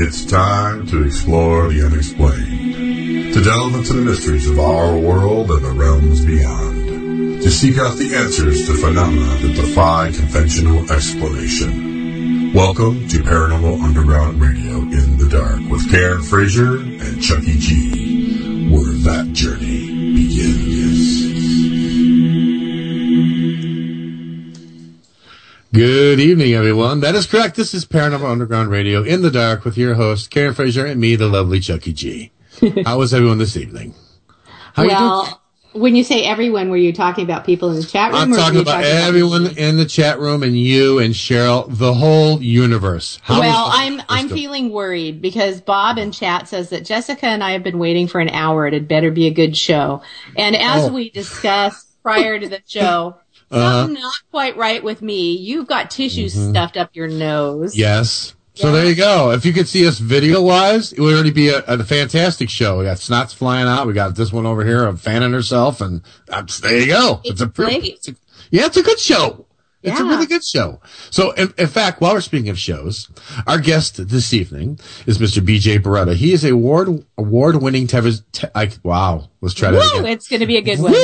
It's time to explore the unexplained, to delve into the mysteries of our world and the realms beyond, to seek out the answers to phenomena that defy conventional explanation. Welcome to Paranormal Underground Radio in the Dark with Karen Frazier and Chucky G. We're that journey Good evening, everyone. That is correct. This is Paranormal Underground Radio in the dark with your host, Karen Frazier, and me, the lovely Chucky G. How is everyone this evening? How well, you when you say everyone, were you talking about people in the chat room? I'm talking about talking everyone about in the chat room and you and Cheryl, the whole universe. How well, I'm I'm feeling worried because Bob in chat says that Jessica and I have been waiting for an hour. It had better be a good show. And as oh. we discussed prior to the show, Something not quite right with me. You've got tissues mm-hmm. stuffed up your nose. Yes. So there you go. If you could see us video wise, it would already be a, a, fantastic show. We got snots flying out. We got this one over here of fanning herself, and uh, there you go. It's, it's a great. It's a, yeah, it's a good show. It's yeah. a really good show. So, in, in, fact, while we're speaking of shows, our guest this evening is Mr. BJ Beretta. He is a award award winning television. Te- wow, let's try that again. It's going to be a good one.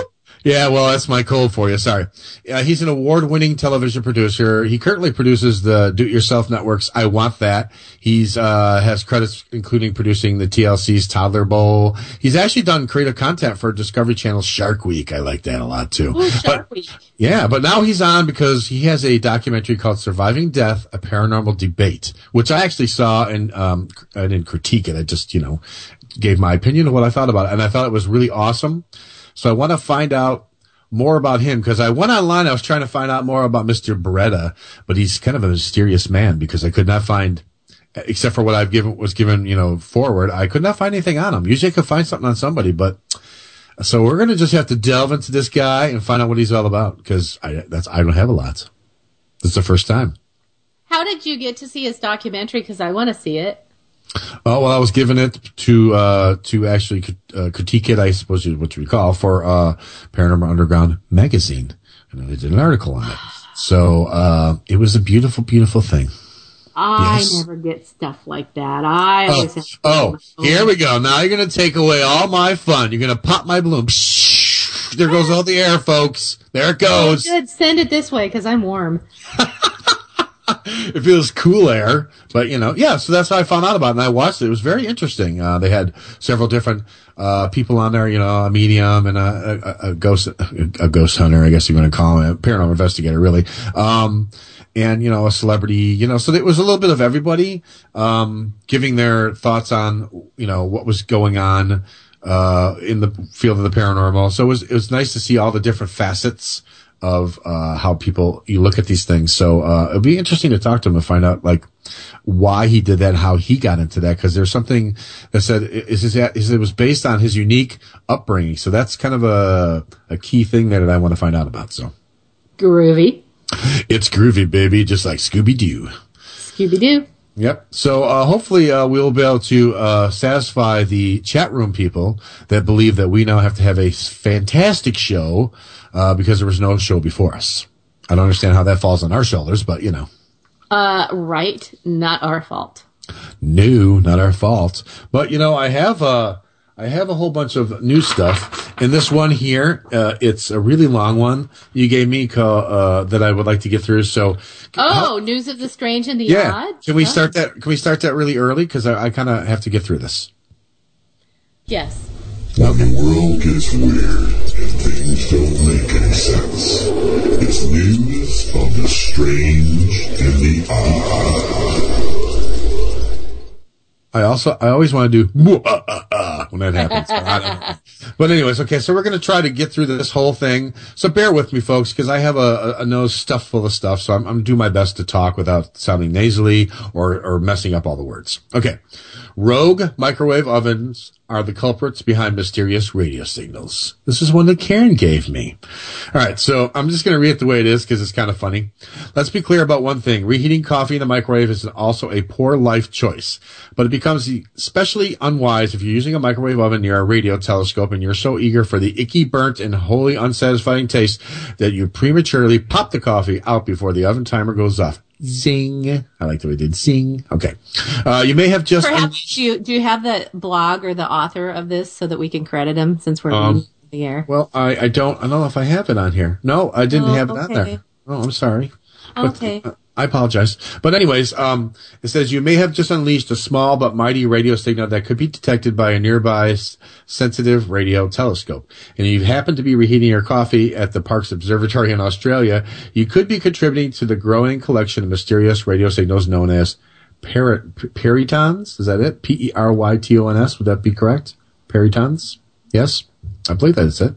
Yeah, well, that's my code for you. Sorry. Uh, he's an award-winning television producer. He currently produces the Do-It-Yourself networks. I Want That. He's uh, has credits including producing the TLC's Toddler Bowl. He's actually done creative content for Discovery Channel's Shark Week. I like that a lot too. Ooh, Shark but, Week. Yeah, but now he's on because he has a documentary called "Surviving Death: A Paranormal Debate," which I actually saw and um, I didn't critique it. I just you know gave my opinion of what I thought about it, and I thought it was really awesome. So I want to find out more about him because I went online. I was trying to find out more about Mr. Beretta, but he's kind of a mysterious man because I could not find, except for what I've given was given, you know, forward. I could not find anything on him. Usually I could find something on somebody, but so we're going to just have to delve into this guy and find out what he's all about because I, that's, I don't have a lot. This is the first time. How did you get to see his documentary? Because I want to see it. Oh well, I was given it to uh, to actually uh, critique it. I suppose is what you recall for uh, Paranormal Underground magazine, and they did an article on it. So uh, it was a beautiful, beautiful thing. I yes. never get stuff like that. I oh, oh here we go. Now you're gonna take away all my fun. You're gonna pop my balloon. There goes all the air, folks. There it goes. Oh, good. Send it this way because I'm warm. it feels cool air, but you know, yeah. So that's how I found out about it, and I watched it. It was very interesting. Uh, they had several different uh, people on there. You know, a medium and a, a, a ghost, a, ghost hunter, I guess you want to call him, a paranormal investigator, really. Um, and you know, a celebrity. You know, so it was a little bit of everybody um, giving their thoughts on you know what was going on uh, in the field of the paranormal. So it was it was nice to see all the different facets of uh, how people you look at these things. So uh, it'd be interesting to talk to him and find out like why he did that, how he got into that. Because there's something that said is, it was based on his unique upbringing. So that's kind of a a key thing that I want to find out about. So groovy. It's groovy, baby, just like Scooby Doo. Scooby Doo. Yep. So uh, hopefully uh, we'll be able to uh, satisfy the chat room people that believe that we now have to have a fantastic show uh, because there was no show before us. I don't understand how that falls on our shoulders, but you know. Uh, right. Not our fault. No, not our fault. But you know, I have uh I have a whole bunch of new stuff, and this one here, uh, it's a really long one. You gave me uh, that I would like to get through. So, oh, how, news of the strange and the yeah. odd. Can we oh. start that? Can we start that really early? Because I, I kind of have to get through this. Yes. When the world gets weird and things don't make any sense, it's news of the strange and the odd. I also, I always want to do uh, uh, uh, when that happens. but anyways, okay, so we're going to try to get through this whole thing. So bear with me, folks, because I have a, a, nose stuffed full of stuff. So I'm, I'm do my best to talk without sounding nasally or, or messing up all the words. Okay. Rogue microwave ovens are the culprits behind mysterious radio signals. This is one that Karen gave me. All right, so I'm just going to read it the way it is because it's kind of funny. Let's be clear about one thing. Reheating coffee in the microwave is also a poor life choice, but it becomes especially unwise if you're using a microwave oven near a radio telescope and you're so eager for the icky, burnt, and wholly unsatisfying taste that you prematurely pop the coffee out before the oven timer goes off Zing. I like the way they did zing. Okay. Uh, you may have just. Perhaps do you, do you have the blog or the author of this so that we can credit him since we're um, the air? Well, I, I don't, I don't know if I have it on here. No, I didn't oh, have it okay. on there. Oh, I'm sorry. Okay. But, uh, I apologize. But anyways, um, it says you may have just unleashed a small but mighty radio signal that could be detected by a nearby sensitive radio telescope. And if you happen to be reheating your coffee at the Parkes Observatory in Australia, you could be contributing to the growing collection of mysterious radio signals known as per- perytons. Is that it? P-E-R-Y-T-O-N-S. Would that be correct? Perytons? Yes? I believe that's it.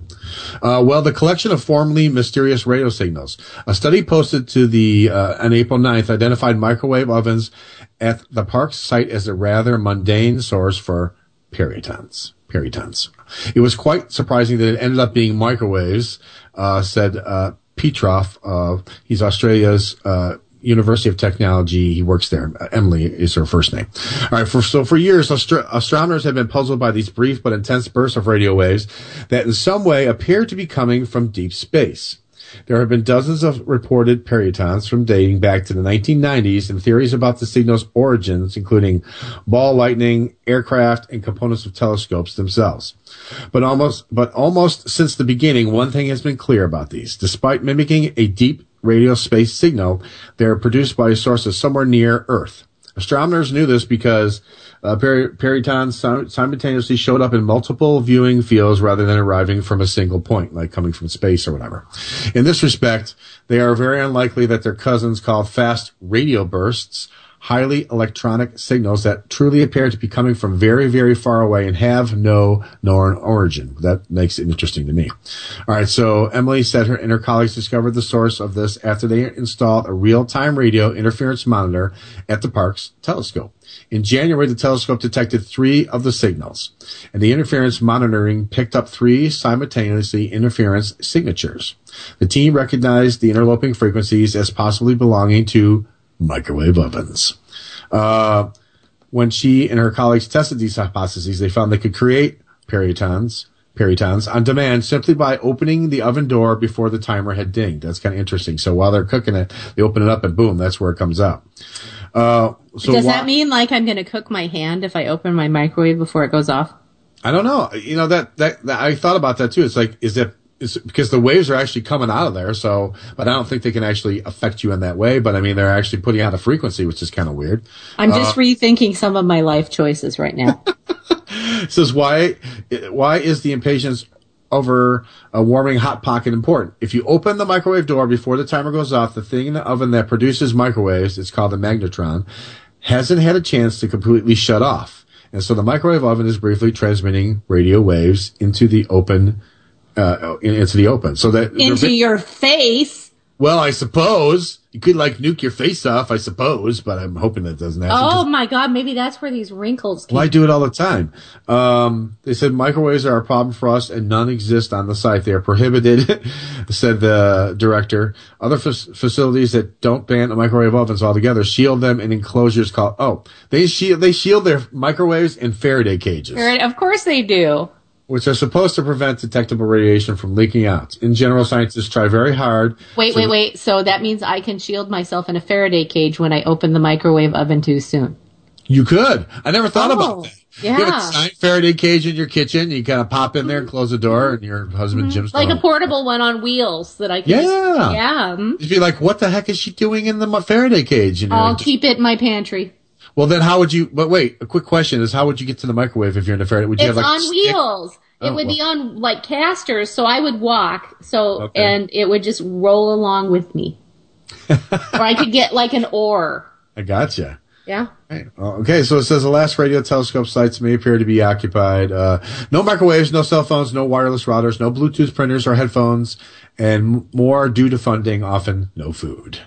Uh, well, the collection of formerly mysterious radio signals. A study posted to the uh, on April 9th identified microwave ovens at the Parkes site as a rather mundane source for perytons. Perytons. It was quite surprising that it ended up being microwaves, uh, said uh, Petroff. He's Australia's uh, University of Technology. He works there. Emily is her first name. All right. For, so for years, astro- astronomers have been puzzled by these brief but intense bursts of radio waves that in some way appear to be coming from deep space. There have been dozens of reported perytons from dating back to the 1990s and theories about the signal's origins, including ball lightning, aircraft, and components of telescopes themselves. But almost, but almost since the beginning, one thing has been clear about these. Despite mimicking a deep radio space signal. They are produced by sources somewhere near Earth. Astronomers knew this because uh, perytons simultaneously showed up in multiple viewing fields rather than arriving from a single point, like coming from space or whatever. In this respect, they are very unlikely that their cousins called fast radio bursts highly electronic signals that truly appear to be coming from very, very far away and have no known origin. That makes it interesting to me. All right. So Emily said her and her colleagues discovered the source of this after they installed a real-time radio interference monitor at the Parkes telescope. In January, the telescope detected three of the signals, and the interference monitoring picked up three simultaneously interference signatures. The team recognized the interloping frequencies as possibly belonging to microwave ovens. Uh, when she and her colleagues tested these hypotheses, they found they could create peritons, perytons on demand simply by opening the oven door before the timer had dinged. That's kind of interesting. So while they're cooking it, they open it up and boom, that's where it comes out. Uh, so Does that mean like I'm going to cook my hand if I open my microwave before it goes off? I don't know. You know that, that, that I thought about that too. It's like, is it because the waves are actually coming out of there. So, but I don't think they can actually affect you in that way. But I mean, they're actually putting out a frequency, which is kind of weird. I'm just uh, rethinking some of my life choices right now. says why, why is the impatience over a warming hot pocket important? If you open the microwave door before the timer goes off, the thing in the oven that produces microwaves, it's called the magnetron, hasn't had a chance to completely shut off. And so the microwave oven is briefly transmitting radio waves into the open uh, into the open. So that into your face. Well, I suppose you could like nuke your face off. I suppose, but I'm hoping that doesn't happen. Oh my god, maybe that's where these wrinkles. Well, I do it all the time. Um, they said microwaves are a problem for us, and none exist on the site. They are prohibited," said the director. Other f- facilities that don't ban microwave ovens altogether shield them in enclosures called oh they shield they shield their microwaves in Faraday cages. Of course they do which are supposed to prevent detectable radiation from leaking out. In general, scientists try very hard. Wait, wait, wait. So that means I can shield myself in a Faraday cage when I open the microwave oven too soon. You could. I never thought oh, about that. Yeah. You have a giant Faraday cage in your kitchen. You kind of pop in there and close the door, and your husband mm-hmm. Jim's like a portable one on wheels that I can. Yeah, just, yeah. You'd be like, "What the heck is she doing in the Faraday cage?" And I'll keep it in my pantry. Well, then how would you? But wait, a quick question is: How would you get to the microwave if you're in a Faraday? Would you it's have like on wheels? It oh, would well. be on like casters, so I would walk, so okay. and it would just roll along with me, or I could get like an oar. I gotcha. Yeah. Right. Okay, so it says the last radio telescope sites may appear to be occupied. Uh, no microwaves, no cell phones, no wireless routers, no Bluetooth printers or headphones, and more due to funding, often no food.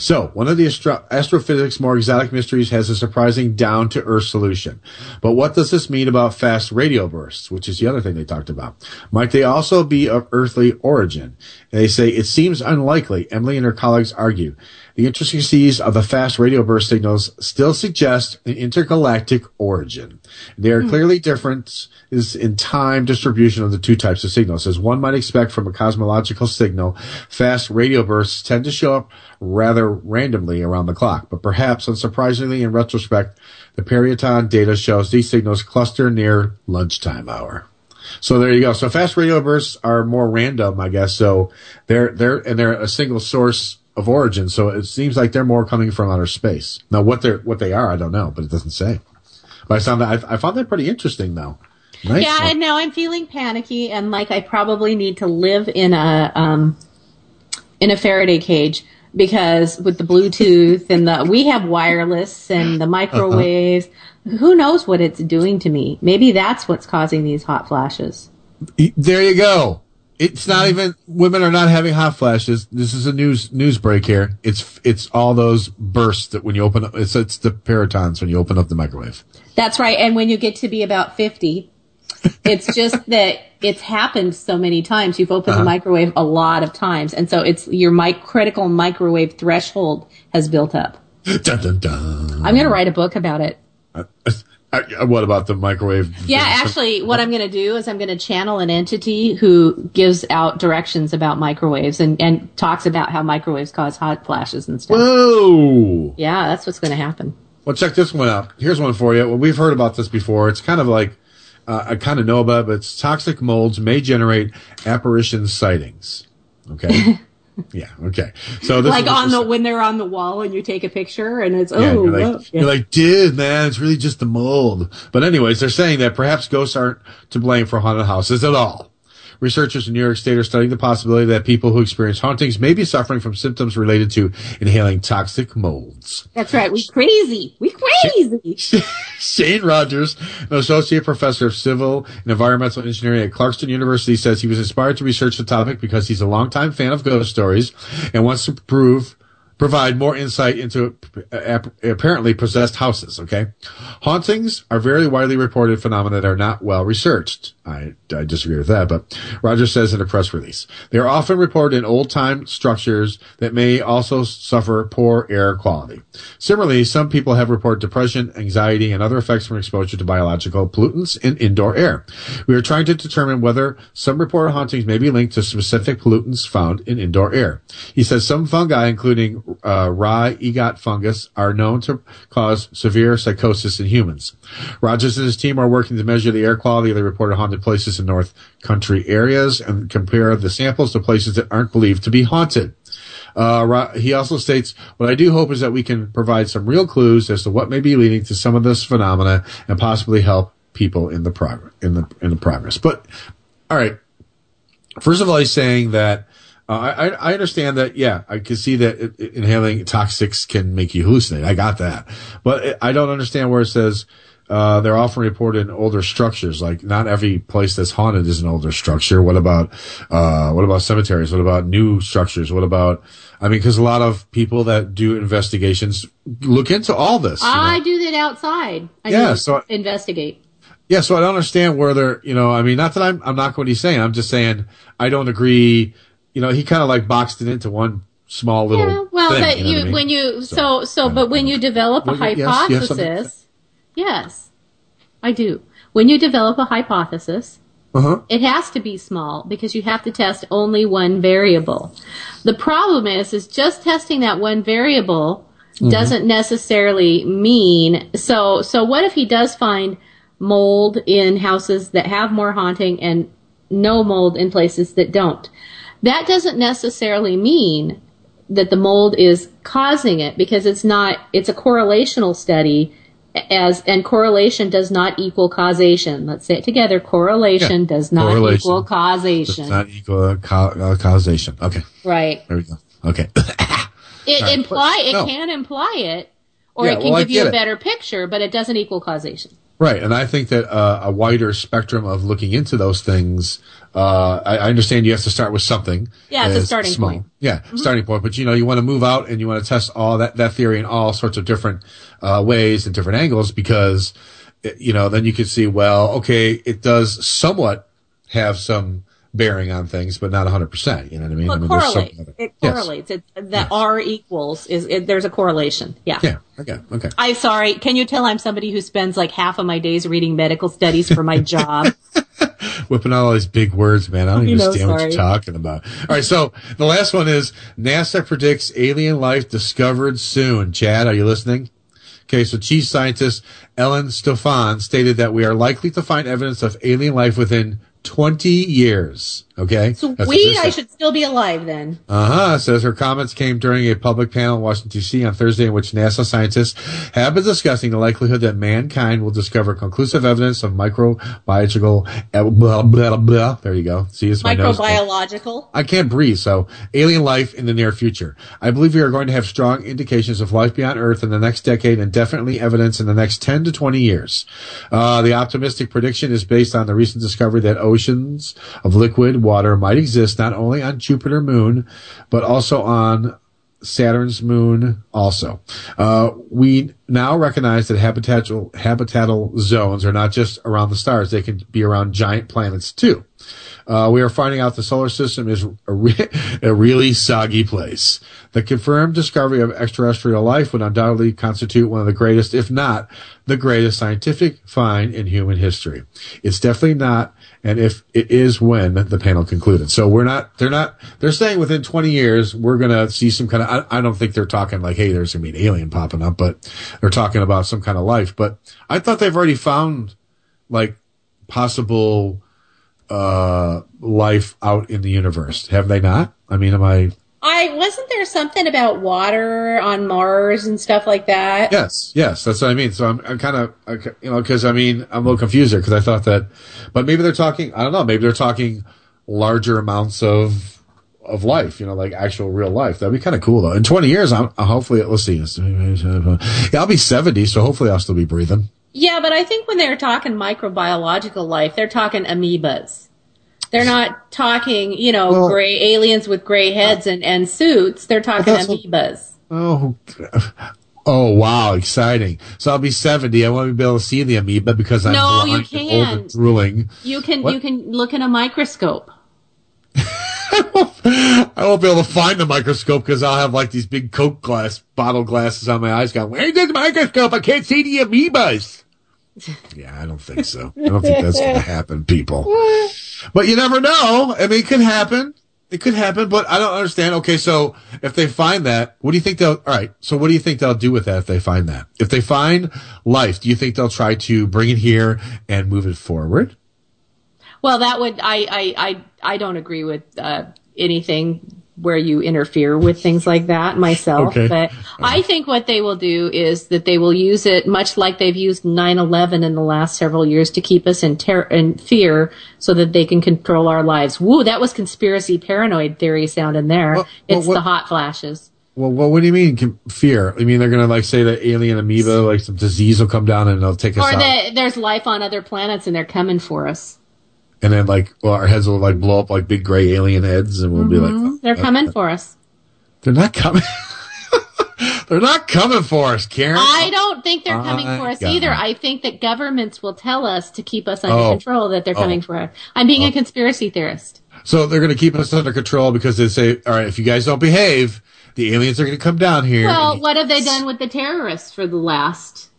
So, one of the astro- astrophysics more exotic mysteries has a surprising down to earth solution. But what does this mean about fast radio bursts, which is the other thing they talked about? Might they also be of earthly origin? They say it seems unlikely, Emily and her colleagues argue. The intricacies of the fast radio burst signals still suggest an intergalactic origin. They are mm. clearly different is in time distribution of the two types of signals. As one might expect from a cosmological signal, fast radio bursts tend to show up rather randomly around the clock. But perhaps, unsurprisingly, in retrospect, the Peryton data shows these signals cluster near lunchtime hour. So there you go. So fast radio bursts are more random, I guess. So they're they're and they're a single source of origin. So it seems like they're more coming from outer space. Now what they're what they are, I don't know, but it doesn't say. But I found that I, I found that pretty interesting though. Nice. Yeah, and now I'm feeling panicky and like I probably need to live in a um in a Faraday cage because with the Bluetooth and the we have wireless and the microwaves. Uh-huh who knows what it's doing to me? Maybe that's what's causing these hot flashes. There you go. It's not even women are not having hot flashes. This is a news news break here. It's it's all those bursts that when you open up it's it's the perytons when you open up the microwave. That's right. And when you get to be about fifty, it's just that it's happened so many times. You've opened uh-huh. the microwave a lot of times, and so it's your mic- critical microwave threshold has built up. Dun, dun, dun. I'm going to write a book about it. I, I, what about the microwave? Yeah, actually, what I'm going to do is I'm going to channel an entity who gives out directions about microwaves and, and talks about how microwaves cause hot flashes and stuff. Whoa! Yeah, that's what's going to happen. Well, check this one out. Here's one for you. Well, we've heard about this before. It's kind of like uh, I kind of know about, it, but it's toxic molds may generate apparition sightings. Okay. Yeah. Okay. So like on the when they're on the wall and you take a picture and it's yeah, oh you're like, oh, yeah. you're like dude man it's really just the mold. But anyways, they're saying that perhaps ghosts aren't to blame for haunted houses at all. Researchers in New York State are studying the possibility that people who experience hauntings may be suffering from symptoms related to inhaling toxic molds. That's right. We crazy. We crazy. Shane Rogers, an associate professor of civil and environmental engineering at Clarkson University, says he was inspired to research the topic because he's a longtime fan of ghost stories and wants to prove provide more insight into apparently possessed houses. Okay. Hauntings are very widely reported phenomena that are not well researched. I, I disagree with that, but Rogers says in a press release, they are often reported in old time structures that may also suffer poor air quality. Similarly, some people have reported depression, anxiety, and other effects from exposure to biological pollutants in indoor air. We are trying to determine whether some reported hauntings may be linked to specific pollutants found in indoor air. He says some fungi, including uh, ergot fungus are known to cause severe psychosis in humans. Rogers and his team are working to measure the air quality of the reported haunted places in North Country areas and compare the samples to places that aren't believed to be haunted. Uh, he also states, what I do hope is that we can provide some real clues as to what may be leading to some of this phenomena and possibly help people in the progress, in the, in the progress. But, all right. First of all, he's saying that uh, I, I understand that. Yeah, I can see that it, it, inhaling toxics can make you hallucinate. I got that, but it, I don't understand where it says uh, they're often reported in older structures. Like not every place that's haunted is an older structure. What about uh, what about cemeteries? What about new structures? What about I mean, because a lot of people that do investigations look into all this. I know? do that outside. I yeah, so investigate. Yeah, so I don't understand where they're. You know, I mean, not that I'm I'm not what he's saying. I'm just saying I don't agree you know, he kind of like boxed it into one small little. Yeah, well, thing, but you, you when you so so, so but when you develop a well, hypothesis, yes, yes, I do. When you develop a hypothesis, uh-huh. It has to be small because you have to test only one variable. The problem is, is just testing that one variable mm-hmm. doesn't necessarily mean so. So what if he does find mold in houses that have more haunting and no mold in places that don't? That doesn't necessarily mean that the mold is causing it because it's not, it's a correlational study as, and correlation does not equal causation. Let's say it together. Correlation yeah. does not correlation equal causation. Does not equal ca- uh, causation. Okay. Right. There we go. Okay. it right. imply, it can imply it, or yeah, it can well, give you a it. better picture, but it doesn't equal causation. Right, and I think that uh, a wider spectrum of looking into those things. Uh, I, I, understand you have to start with something. Yeah, it's a starting small. point. Yeah, mm-hmm. starting point. But you know, you want to move out and you want to test all that that theory in all sorts of different uh, ways and different angles because you know then you can see well, okay, it does somewhat have some bearing on things, but not 100%. You know what I mean? Well, I mean, correlates. It correlates. Yes. It, the yes. R equals is it, there's a correlation. Yeah. Yeah. Okay. Okay. I'm sorry. Can you tell I'm somebody who spends like half of my days reading medical studies for my job? Whipping out all these big words, man. I don't even understand what you're talking about. All right. So the last one is NASA predicts alien life discovered soon. Chad, are you listening? Okay, so chief scientist Ellen Stofan stated that we are likely to find evidence of alien life within 20 years. Okay. Sweet. I should still be alive then. Uh huh. Says her comments came during a public panel in Washington, D.C. on Thursday in which NASA scientists have been discussing the likelihood that mankind will discover conclusive evidence of microbiological, blah, blah, blah. There you go. See, it's Microbiological? I can't breathe. So alien life in the near future. I believe we are going to have strong indications of life beyond Earth in the next decade and definitely evidence in the next 10 to 20 years. Uh, the optimistic prediction is based on the recent discovery that oceans of liquid water might exist not only on Jupiter moon, but also on Saturn's moon also. Uh, we now recognize that habitatal, habitatal zones are not just around the stars. They can be around giant planets too. Uh, we are finding out the solar system is a, re- a, really soggy place. The confirmed discovery of extraterrestrial life would undoubtedly constitute one of the greatest, if not the greatest scientific find in human history. It's definitely not and if it is when the panel concluded. So we're not, they're not, they're saying within 20 years, we're going to see some kind of, I, I, don't think they're talking like, hey, there's going to be an alien popping up, but they're talking about some kind of life. But I thought they've already found like possible, uh, life out in the universe. Have they not? I mean, am I, I wasn't there something about water on Mars and stuff like that. Yes, yes, that's what I mean. So I'm, I'm kind of, you know, because I mean, I'm a little confused here because I thought that, but maybe they're talking. I don't know. Maybe they're talking larger amounts of of life. You know, like actual real life. That'd be kind of cool though. In 20 years, I'm hopefully let's see. Uh, yeah, I'll be 70, so hopefully I'll still be breathing. Yeah, but I think when they're talking microbiological life, they're talking amoebas. They're not talking, you know, well, gray aliens with gray heads and, and suits. They're talking amoebas. oh, oh, wow, exciting! So I'll be seventy. I won't be able to see the amoeba because I'm no, you can't. drooling. You can what? you can look in a microscope. I won't be able to find the microscope because I'll have like these big Coke glass bottle glasses on my eyes. Going, where's the microscope? I can't see the amoebas. Yeah, I don't think so. I don't think that's going to happen, people. But you never know. I mean, it could happen. It could happen, but I don't understand. Okay, so if they find that, what do you think they'll, all right, so what do you think they'll do with that if they find that? If they find life, do you think they'll try to bring it here and move it forward? Well, that would, I, I, I, I don't agree with, uh, anything where you interfere with things like that myself. Okay. But I think what they will do is that they will use it much like they've used 9-11 in the last several years to keep us in terror and fear so that they can control our lives. Woo, that was conspiracy paranoid theory sounding there. Well, it's well, what, the hot flashes. Well, well, what do you mean fear? I mean they're gonna like say that alien amoeba, like some disease will come down and they'll take us or out. Or that there's life on other planets and they're coming for us and then like well, our heads will like blow up like big gray alien heads, and we'll mm-hmm. be like, oh, they're coming uh, for us. They're not coming. they're not coming for us, Karen. I don't think they're coming for us either. I think that governments will tell us to keep us under oh. control that they're coming oh. for us. I'm being oh. a conspiracy theorist. So they're going to keep us under control because they say, all right, if you guys don't behave, the aliens are going to come down here. Well, what have they done with the terrorists for the last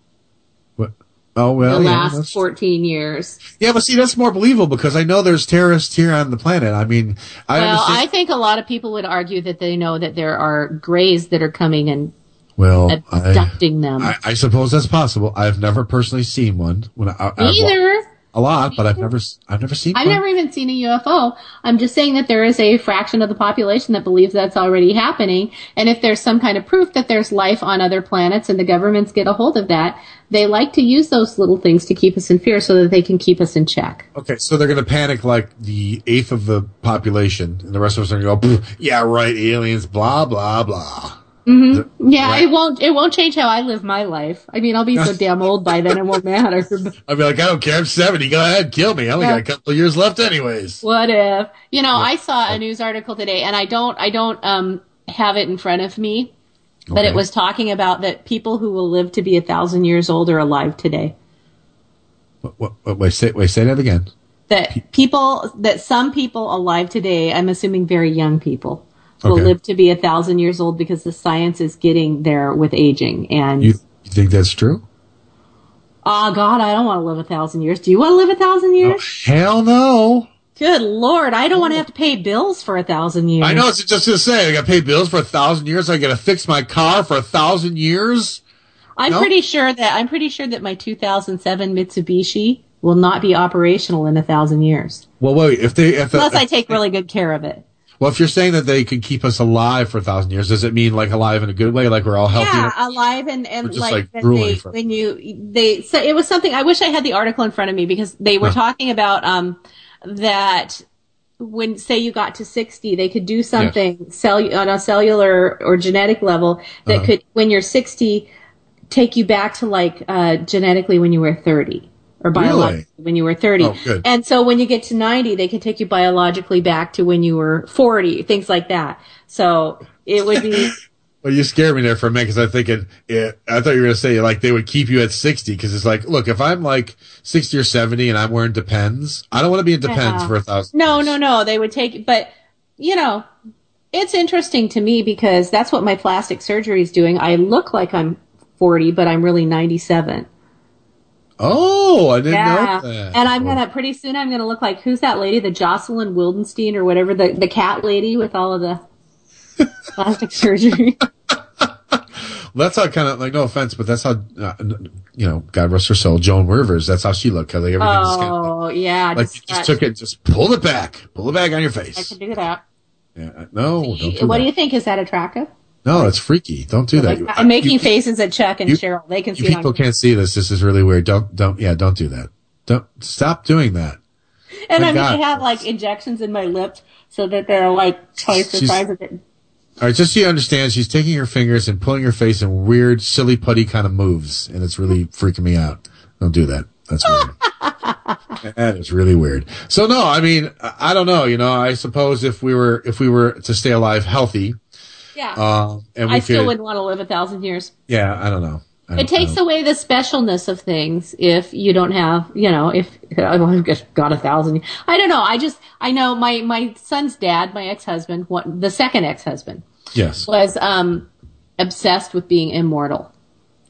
Oh well, the last yeah, fourteen years. Yeah, but see, that's more believable because I know there's terrorists here on the planet. I mean, I well, understand. I think a lot of people would argue that they know that there are greys that are coming and well abducting I, them. I, I, suppose that's possible. I've never personally seen one. When I, Either a lot, but I've never, I've never seen. I've one. never even seen a UFO. I'm just saying that there is a fraction of the population that believes that's already happening. And if there's some kind of proof that there's life on other planets and the governments get a hold of that, they like to use those little things to keep us in fear so that they can keep us in check. Okay, so they're going to panic like the eighth of the population, and the rest of us are going to go, yeah, right, aliens, blah blah blah. Mm-hmm. Yeah, right. it won't. It won't change how I live my life. I mean, I'll be so damn old by then; it won't matter. I'll be like, I don't care. I'm seventy. Go ahead, kill me. I only yeah. got a couple of years left, anyways. What if? You know. I saw a news article today, and I don't. I don't um have it in front of me, but okay. it was talking about that people who will live to be a thousand years old are alive today. What, what, wait, say, wait, say that again. that people, that some people alive today, I'm assuming very young people, will Okay. live to be a thousand years old because the science is getting there with aging. And You, you think that's true? oh God, I don't want to live a thousand years. Do you want to live a thousand oh, years? Hell no. Good Lord, I don't want to have to pay bills for a thousand years. I know. It's just gonna say I got to pay bills for a thousand years. I got to fix my car for a thousand years. I'm No? pretty sure that I'm pretty sure that my 2007 Mitsubishi will not be operational in a thousand years, Well, wait. If they, if unless I take really good care of it. Well, if you're saying that they could keep us alive for a thousand years, does it mean like alive in a good way, like we're all healthy? Yeah, alive and and just, like, like, when they when you they so it was something. I wish I had the article in front of me because they were Huh. talking about um that when say you got to 60 they could do something cellu- on a cellular or genetic level that Uh-huh. could when you're 60 take you back to like uh genetically when you were 30 or biologically when you were 30 Oh, good. and so when you get to 90 they can take you biologically back to when you were 40 things like that so it would be Well, you scared me there for a minute because I'm thinking, yeah, I thought you were going to say like they would keep you at 60 because it's like, look, if I'm like 60 or 70 and I'm wearing Depends, I don't want to be in Depends Yeah. for a thousand. No, years. no, no. They would take, but you know, it's interesting to me because that's what my plastic surgery is doing. I look like I'm 40, but I'm really 97. Oh, I didn't Yeah. know that. And I'm gonna, pretty soon I'm gonna look like, who's that lady? The Jocelyn Wildenstein or whatever, the, the cat lady with all of the plastic surgery. That's how kind of like no offense, but that's how uh, you know God rest her soul, Joan Rivers. That's how she looked. Cause like everything just kind of Oh, yeah. like you just took it, just pulled it back, pull it back on your face. I can do that. Yeah, no, what do you think? Is that attractive? No, it's freaky. Don't do that. Like, I'm making You- faces at Chuck and you- Cheryl. They can see people can't see this. This is really weird. Don't, don't, yeah, don't do that. Don't stop doing that. And My I'm God. gonna have like injections in my lips so that they're like twice the She's- size of it. All right, just so you understand, she's taking her fingers and pulling her face in weird, silly putty kind of moves, and it's really freaking me out. Don't do that. That's weird. that is really weird. So no, I mean, I I don't know. You know, I suppose if we were if we were to stay alive, healthy, Yeah. um, and I could, still wouldn't want to live a thousand years. yeah, I don't know. I It don't- takes away the specialness of things if you don't have, you know, if I've just got a thousand. I don't know. I just, I know my, my son's dad, my ex-husband, the second ex-husband yes. was, um, obsessed with being immortal.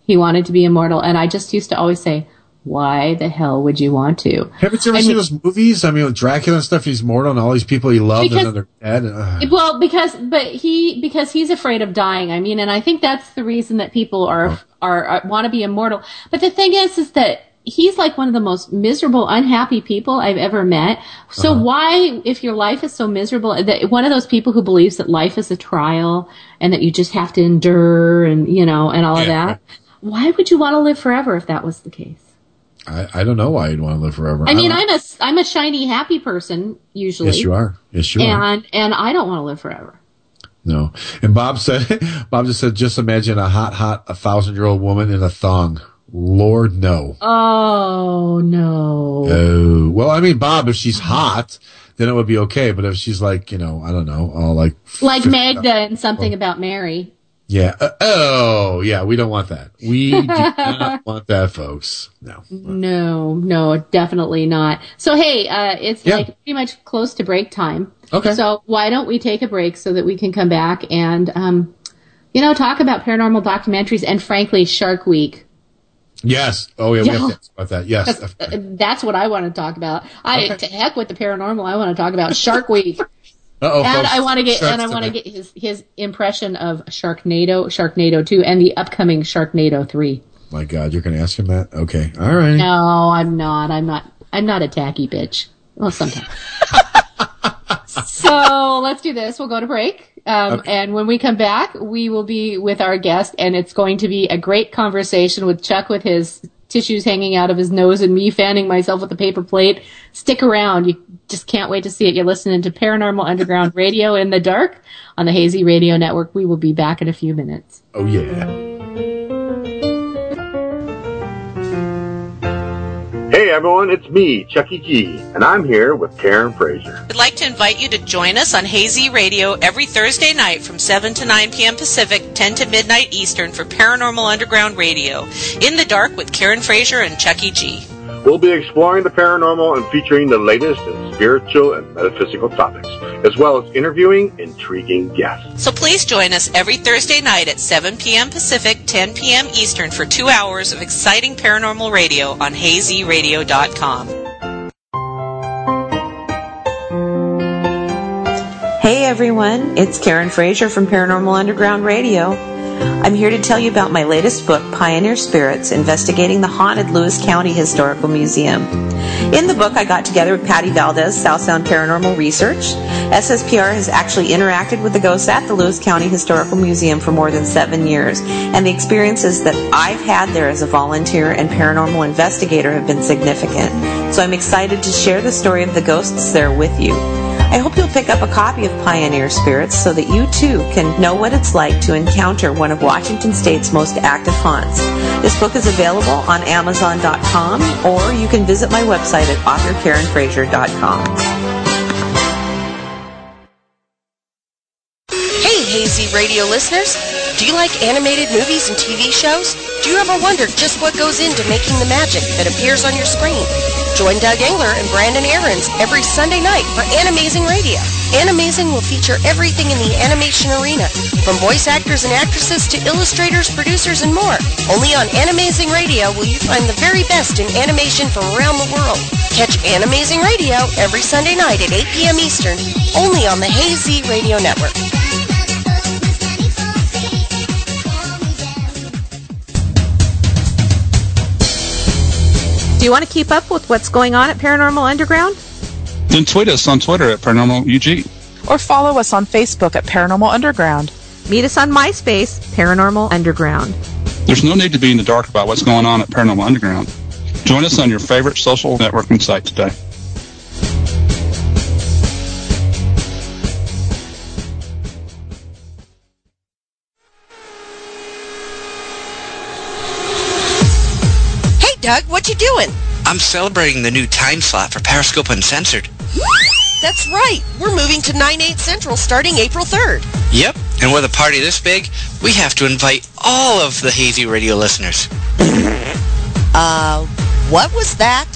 He wanted to be immortal. And I just used to always say, why the hell would you want to? Haven't you ever I seen mean- those movies? I mean, with Dracula and stuff, he's mortal, and all these people he loved, Because- and then they're dead. uh, Well, because but he because he's afraid of dying. I mean, and I think that's the reason that people are are, are want to be immortal. But the thing is, is that he's like one of the most miserable, unhappy people I've ever met. So why, if your life is so miserable, that one of those people who believes that life is a trial and that you just have to endure and you know and all of that. Why would you want to live forever if that was the case? I, I don't know why you'd want to live forever. I mean, don't- I'm a I'm a shiny, happy person usually, yes, you are. Yes, you are. and and I don't want to live forever. No. And Bob said, Bob just said, just imagine a hot, hot, a thousand year old woman in a thong. Lord, no. Oh no. Oh, well, I mean, Bob, if she's hot, then it would be okay. But if she's like, you know, I don't know, all like, like 50 Magda and something about Mary. Yeah. Uh, oh, yeah, we don't want that. We do not want that, folks. No. No, no, definitely not. So hey, uh, it's Yeah. like pretty much close to break time. Okay. So why don't we take a break so that we can come back and, um, you know, talk about paranormal documentaries and frankly Shark Week. Yes. Oh, yeah, we have to ask about that. Yes. That's, that's what I want to talk about. I Okay. to heck with the paranormal. I want to talk about Shark Week. Uh-oh, and folks. I want to get Sharks and I want to get his his impression of Sharknado, Sharknado 2 and the upcoming Sharknado 3. My God, you're going to ask him that? Okay. All right. No, I'm not. I'm not. I'm not a tacky bitch. Well, sometimes. so let's do this. We'll go to break. Um, Okay. And when we come back, we will be with our guest, and it's going to be a great conversation with Chuck with his tissues hanging out of his nose and me fanning myself with a paper plate. Stick around. You just can't wait to see it. You're listening to Paranormal Underground Radio in the Dark on the Hazy Radio Network. We will be back in a few minutes. Oh, yeah. Hey everyone, it's me, Chucky G, and I'm here with Karen Frazier. We'd like to invite you to join us on Hazy Radio every Thursday night from 7 to 9 p.m. Pacific, 10 to midnight Eastern for Paranormal Underground Radio. In the Dark with Karen Frazier and Chucky G. We'll be exploring the paranormal and featuring the latest in spiritual and metaphysical topics, as well as interviewing intriguing guests. So please join us every Thursday night at 7 p.m. Pacific, 10 p.m. Eastern for two hours of exciting paranormal radio on hazyradio.com. Hey everyone, it's Karen Frazier from Paranormal Underground Radio. I'm here to tell you about my latest book, Pioneer Spirits Investigating the Haunted Lewis County Historical Museum. In the book, I got together with Patty Valdez, South Sound Paranormal Research. SSPR has actually interacted with the ghosts at the Lewis County Historical Museum for more than seven years, and the experiences that I've had there as a volunteer and paranormal investigator have been significant. So I'm excited to share the story of the ghosts there with you. I hope you'll pick up a copy of Pioneer Spirits so that you too can know what it's like to encounter one of Washington State's most active haunts. This book is available on Amazon.com or you can visit my website at authorkarenfrazier.com. Hey, Hazy Radio listeners! Do you like animated movies and TV shows? Do you ever wonder just what goes into making the magic that appears on your screen? Join Doug Engler and Brandon Aarons every Sunday night for Animazing Radio. Animazing will feature everything in the animation arena, from voice actors and actresses to illustrators, producers, and more. Only on Animazing Radio will you find the very best in animation from around the world. Catch Animazing Radio every Sunday night at 8 p.m. Eastern, only on the Hazy Radio Network. Do you want to keep up with what's going on at Paranormal Underground? Then tweet us on Twitter at Paranormal UG. Or follow us on Facebook at Paranormal Underground. Meet us on MySpace, Paranormal Underground. There's no need to be in the dark about what's going on at Paranormal Underground. Join us on your favorite social networking site today. Doug, what you doing? I'm celebrating the new time slot for Periscope Uncensored. That's right. We're moving to 9-8 Central starting April 3rd. Yep, and with a party this big, we have to invite all of the Hazy Radio listeners. Uh, what was that?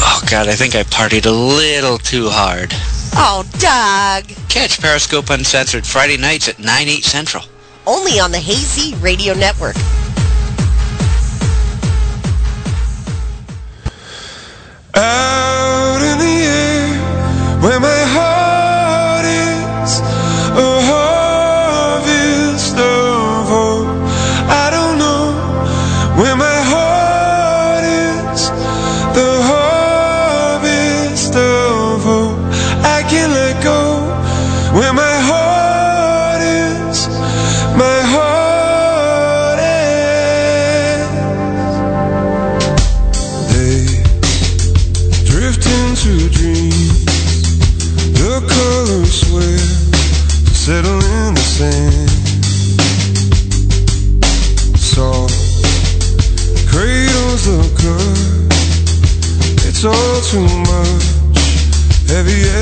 Oh, God, I think I partied a little too hard. Oh, Doug. Catch Periscope Uncensored Friday nights at 9, 8 Central. Only on the Hazy Radio Network. Out in the air, where my heart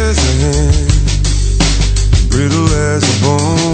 as a brittle as a bone.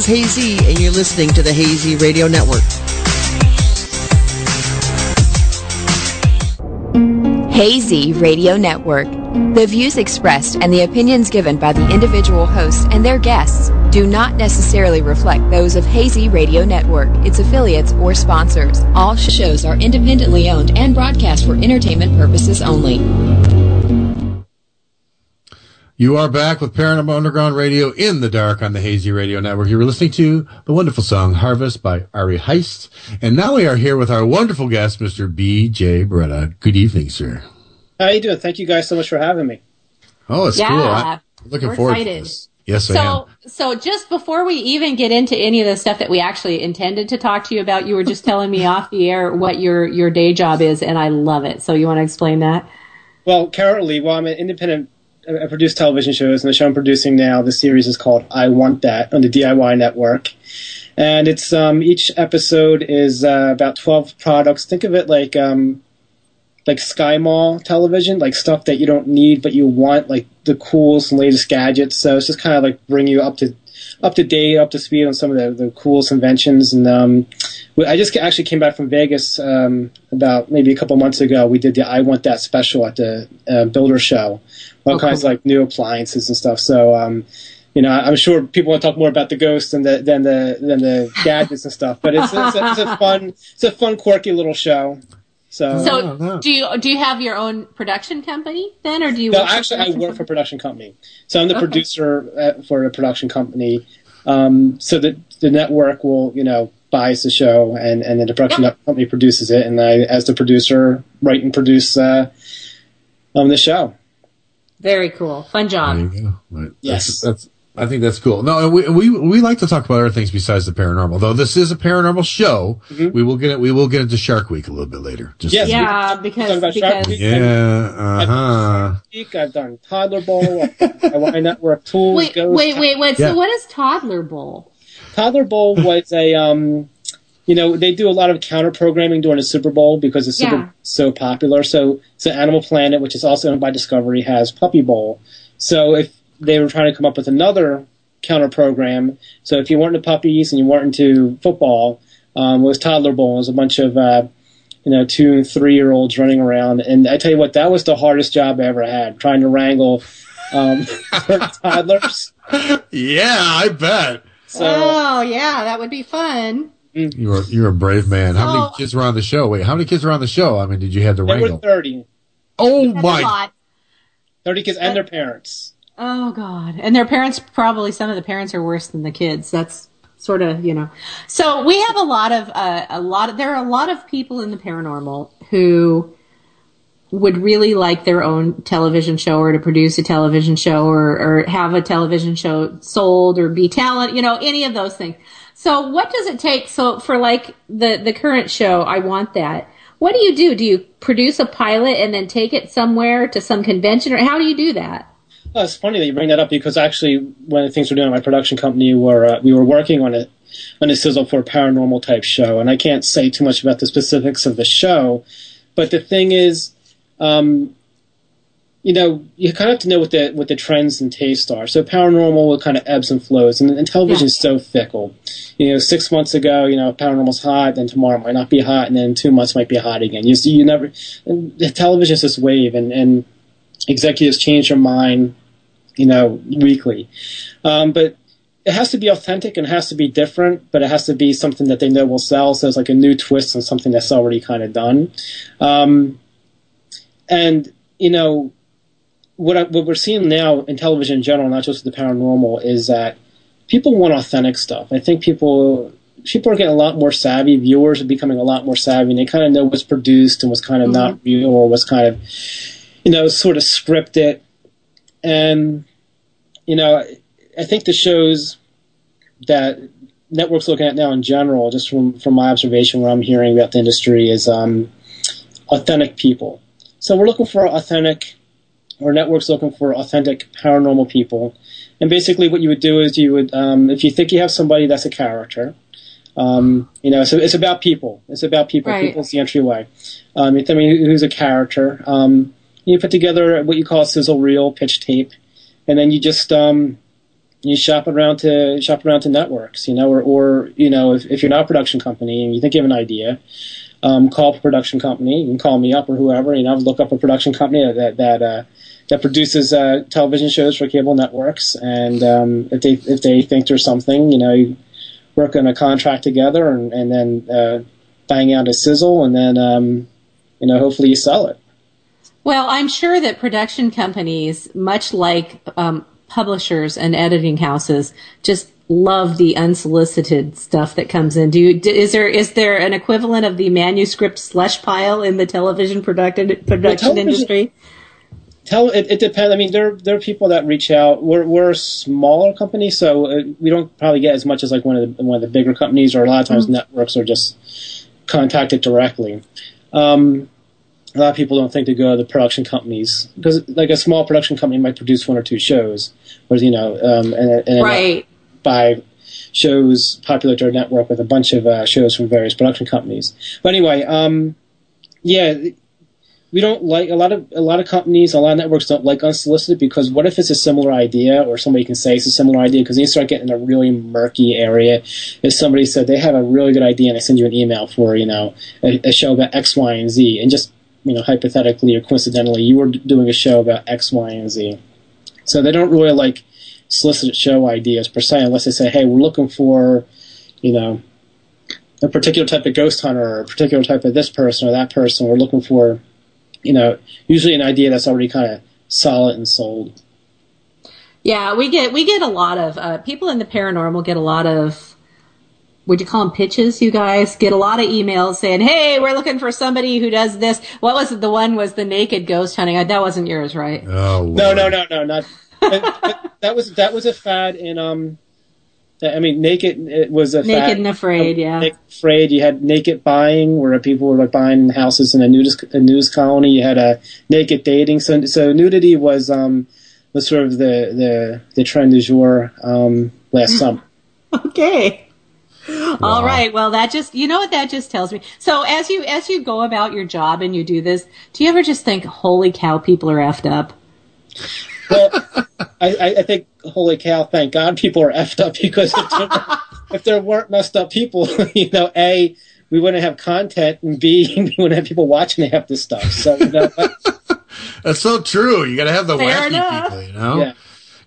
Is Hazy, and you're listening to the Hazy Radio Network. Hazy Radio Network. The views expressed and the opinions given by the individual hosts and their guests do not necessarily reflect those of Hazy Radio Network, its affiliates, or sponsors. All shows are independently owned and broadcast for entertainment purposes only. You are back with Paranormal Underground Radio in the dark on the Hazy Radio Network. You were listening to the wonderful song Harvest by Ari Heist. And now we are here with our wonderful guest, Mr. B.J. Beretta. Good evening, sir. How are you doing? Thank you guys so much for having me. Oh, it's Yeah, cool. I'm looking we're forward excited. to this. Yes, I am. So, so just before we even get into any of the stuff that we actually intended to talk to you about, you were just telling me off the air what your your day job is, and I love it. So you want to explain that? Well, currently, well, I'm an independent. I produce television shows, and the show I'm producing now, the series is called "I Want That" on the DIY network, and it's um, each episode is uh, about 12 products. Think of it like um, like Sky Mall television, like stuff that you don't need but you want, like the coolest and latest gadgets. So it's just kind of like bring you up to up to date, up to speed on some of the, the coolest inventions. And um, I just actually came back from Vegas um, about maybe a couple months ago. We did the I Want That special at the uh, Builder Show, all Oh, kinds cool. of like new appliances and stuff. So. Um, you know, I'm sure people want to talk more about the ghosts than the than the than the gadgets and stuff. But it's it's a, it's a fun it's a fun quirky little show. So So do you do you have your own production company then, or do you? no, work actually, I production work for a production company. So I'm the Okay. producer uh, for a production company. Um, so that the network will, you know, buys the show, and and then the production company produces it, and I, as the producer, write and produce uh, um, the show. Very cool, fun job. There you go. Right. Yes. That's, that's, I think that's cool. No, we, we, we like to talk about other things besides the paranormal, though this is a paranormal show. We will get it, we will get into Shark Week a little bit later. Just Yes, yeah, because about Shark because Week. yeah, uh huh. Week, I've done Toddler Bowl, I Network Tools. wait, Ghost. wait, wait, wait. Yeah. So what is Toddler Bowl? Toddler Bowl was a, um, you know, they do a lot of counter programming during the Super Bowl because the Super Yeah. Bowl so popular. So, so Animal Planet, which is also owned by Discovery, has Puppy Bowl. So if they were trying to come up with another counter program, so if you weren't into puppies and you weren't into football, um, it was Toddler Bowl. It was a bunch of, uh, you know, two and three year olds running around. And I tell you what, that was the hardest job I ever had, trying to wrangle um, toddlers. Yeah, I bet. So, oh yeah, that would be fun. You're you're a brave man. How many So- kids were on the show? Wait, how many kids were on the show? I mean, did you have to There were wrangle? 30. Oh That's a my! lot. 30 kids and their parents. Oh God! And their parents probably some of the parents are worse than the kids. That's sort of you know. So we have a lot of uh, a lot of there are a lot of people in the paranormal who would really like their own television show or to produce a television show or, or have a television show sold or be talent, you know, any of those things. So what does it take? So for like the, the current show, I want that. What do you do? Do you produce a pilot and then take it somewhere to some convention or how do you do that? Oh, it's funny that you bring that up because actually one of the things we're doing at my production company were uh, we were working on it on a sizzle for a paranormal type show, and I can't say too much about the specifics of the show, but the thing is, um, you know, you kind of have to know what the what the trends and tastes are. So paranormal will kind of ebbs and flows, and, and television is so fickle. You know, six months ago, you know, paranormal's hot, then tomorrow might not be hot, and then two months might be hot again. You see, you never, the television is this wave, and and executives change their mind, you know, weekly. Um, but it has to be authentic and it has to be different, but it has to be something that they know will sell. So it's like a new twist on something that's already kind of done. Um, and you know, what I, what we're seeing now in television in general, not just with the paranormal, is that people want authentic stuff. I think people people are getting a lot more savvy. Viewers are becoming a lot more savvy, and they kind of know what's produced and what's kind of not real or what's kind of you know sort of scripted. And you know, I think the shows that networks looking at now in general, just from from my observation, what I'm hearing about the industry is um, authentic people. So we're looking for authentic, or networks looking for authentic paranormal people. And basically, what you would do is you would, um, if you think you have somebody that's a character, um, you know, so it's about people. It's about people. Right. People's the entryway. Um, you tell me who's a character. Um, you put together what you call a sizzle reel, pitch tape, and then you just um, you shop around to shop around to networks, you know, or or you know, if, if you're not a production company and you think you have an idea, um, call up a production company. You can call me up or whoever. You know, look up a production company that that uh, that produces uh, television shows for cable networks. And um, if they if they think there's something, you know, you work on a contract together and, and then uh, bang out a sizzle, and then um, you know, hopefully you sell it. Well, I'm sure that production companies, much like um, publishers and editing houses, just love the unsolicited stuff that comes in. Do you, is there is there an equivalent of the manuscript slush pile in the television production production well, television, industry? Tell it, it, depends. I mean, there there are people that reach out. We're we're a smaller company, so uh, we don't probably get as much as like one of the one of the bigger companies, or a lot of times mm-hmm. networks are just contacted directly. Um, a lot of people don't think to go to the production companies because like a small production company might produce one or two shows, whereas you know, um, and, and right. by shows popular to our network with a bunch of uh, shows from various production companies. But anyway, um, yeah, we don't like a lot of a lot of companies, a lot of networks don't like unsolicited because what if it's a similar idea or somebody can say it's a similar idea because then you start getting in a really murky area. If somebody said they have a really good idea and they send you an email for you know a, a show about X, Y, and Z, and just you know, hypothetically or coincidentally, you were doing a show about X, Y, and Z. So they don't really like solicited show ideas per se, unless they say, "Hey, we're looking for, you know, a particular type of ghost hunter, or a particular type of this person or that person. We're looking for, you know, usually an idea that's already kind of solid and sold." Yeah, we get we get a lot of uh, people in the paranormal get a lot of would you call them pitches, you guys? Get a lot of emails saying, hey, we're looking for somebody who does this. What was it? The one was the naked ghost hunting. That wasn't yours, right? Oh, no, no, no, no, not. that was that was a fad in um. I mean, naked it was a naked fad. and afraid, yeah. Naked afraid. You had naked buying, where people were like buying houses in a nudist a news colony. You had a naked dating. So so nudity was um was sort of the the the trend du jour um last summer. okay. Wow. All right. Well, that just you know what that just tells me. So as you as you go about your job and you do this, do you ever just think, "Holy cow, people are effed up"? Well, I, I think, "Holy cow, thank God, people are effed up," because if there, if there weren't messed up people, you know, a we wouldn't have content, and b we wouldn't have people watching half this stuff. So you know, that's so true. You got to have the Fair wacky enough. people, you know. Yeah.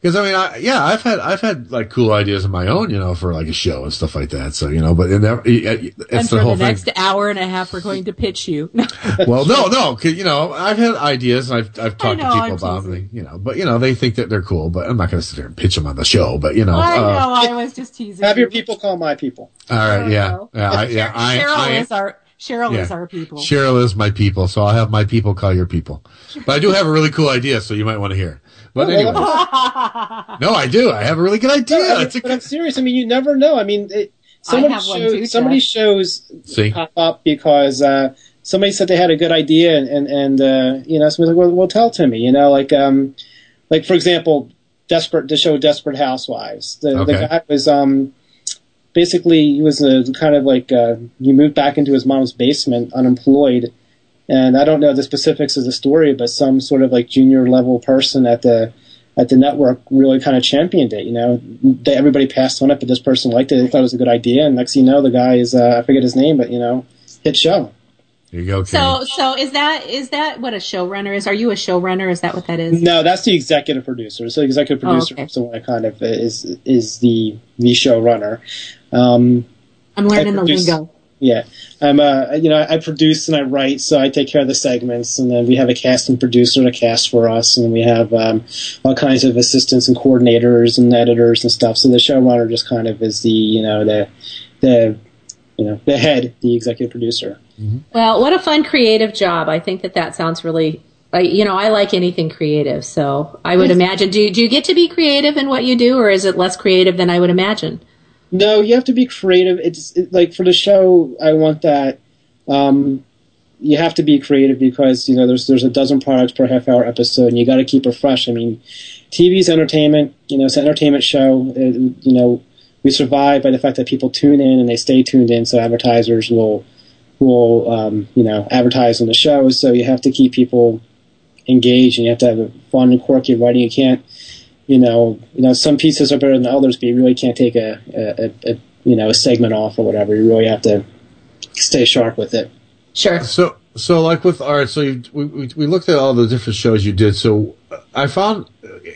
Because I mean, I, yeah, I've had I've had like cool ideas of my own, you know, for like a show and stuff like that. So you know, but it never, it's and the for whole the thing. next hour and a half, we're going to pitch you. well, no, no, 'cause, you know, I've had ideas and I've I've talked know, to I'm people about teasing. them, you know, but you know, they think that they're cool, but I'm not going to sit there and pitch them on the show. But you know, I know. uh, I was just teasing. have you. your people call my people. all right, yeah, know. yeah, I, yeah, I, Cheryl I, is our Cheryl yeah. is our people. Cheryl is my people, so I'll have my people call your people. But I do have a really cool idea, so you might want to hear. But anyway, no, I do. I have a really good idea. I mean, It's a but I'm serious. I mean, you never know. I mean, it, some I of the one shows, too, some of these Jeff. shows See? pop up because uh, somebody said they had a good idea, and and, and uh, you know, somebody's like, well, well, tell to me. You know, like um, like for example, desperate the show Desperate Housewives. The the guy was um, basically he was a kind of like uh, he moved back into his mom's basement, unemployed. And I don't know the specifics of the story, but some sort of like junior level person at the at the network really kind of championed it. You know, they, everybody passed on it, but this person liked it. They thought it was a good idea, and next thing you know, the guy is uh, I forget his name, but you know, hit show. There you go. Karen. So, so is that is that what a showrunner is? Are you a showrunner? Is that what that is? No, that's the executive producer. So the executive Oh, producer okay. is the one that kind of is is the the showrunner. Um, I'm learning I the lingo. Yeah, I'm. Uh, you know, I produce and I write, so I take care of the segments, and then we have a casting producer to cast for us, and we have um, all kinds of assistants and coordinators and editors and stuff. So the showrunner just kind of is the, you know, the the you know the head, the executive producer. Well, what a fun creative job. I think that that sounds really. I you know, I like anything creative, so I would imagine. Do do you get to be creative in what you do, or is it less creative than I would imagine? No, you have to be creative. It's it, like for the show, I want that. Um, you have to be creative because you know there's there's a dozen products per half hour episode, and you got to keep it fresh. I mean, TV's entertainment. You know, it's an entertainment show. It, you know, we survive by the fact that people tune in and they stay tuned in, so advertisers will will um, you know advertise on the show. So you have to keep people engaged, and you have to have a fun and quirky writing. You can't you know, you know, some pieces are better than others, but you really can't take a, a, a, a you know a segment off or whatever. You really have to stay sharp with it. Sure. So, so like with art, so you, we, we we looked at all the different shows you did. So I found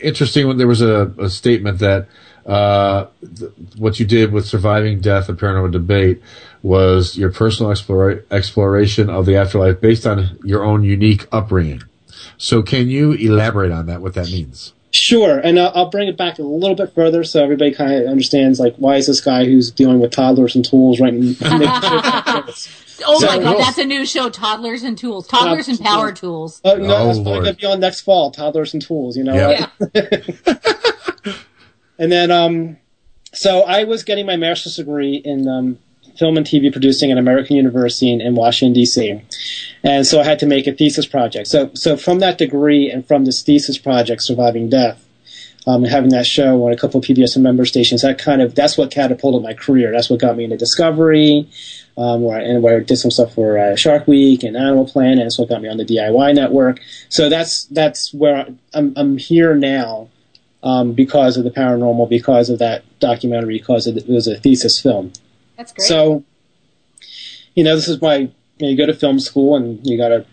interesting when there was a, a statement that uh, th- what you did with surviving death and paranormal debate was your personal explora- exploration of the afterlife based on your own unique upbringing. So, can you elaborate on that? What that means? Sure, and I'll, I'll bring it back a little bit further so everybody kind of understands like why is this guy who's dealing with toddlers and tools writing? Oh my So- god, that's a new show, Toddlers and Tools. Toddlers and Power Tools. Oh, no, Oh, that's probably gonna be on next fall. Toddlers and tools, you know. Yeah. and then, um, so I was getting my master's degree in um, film and TV producing at American University in, in Washington D.C. And so I had to make a thesis project. So, so from that degree and from this thesis project, Surviving Death, um, having that show on a couple of PBS member stations, that kind of that's what catapulted my career. That's what got me into Discovery, um, where I, and where I did some stuff for uh, Shark Week and Animal Planet. That's what got me on the DIY network. So that's that's where I'm I'm here now um, because of the paranormal, because of that documentary, because the, it was a thesis film. That's great. So, you know, this is why you, know, you go to film school and you got to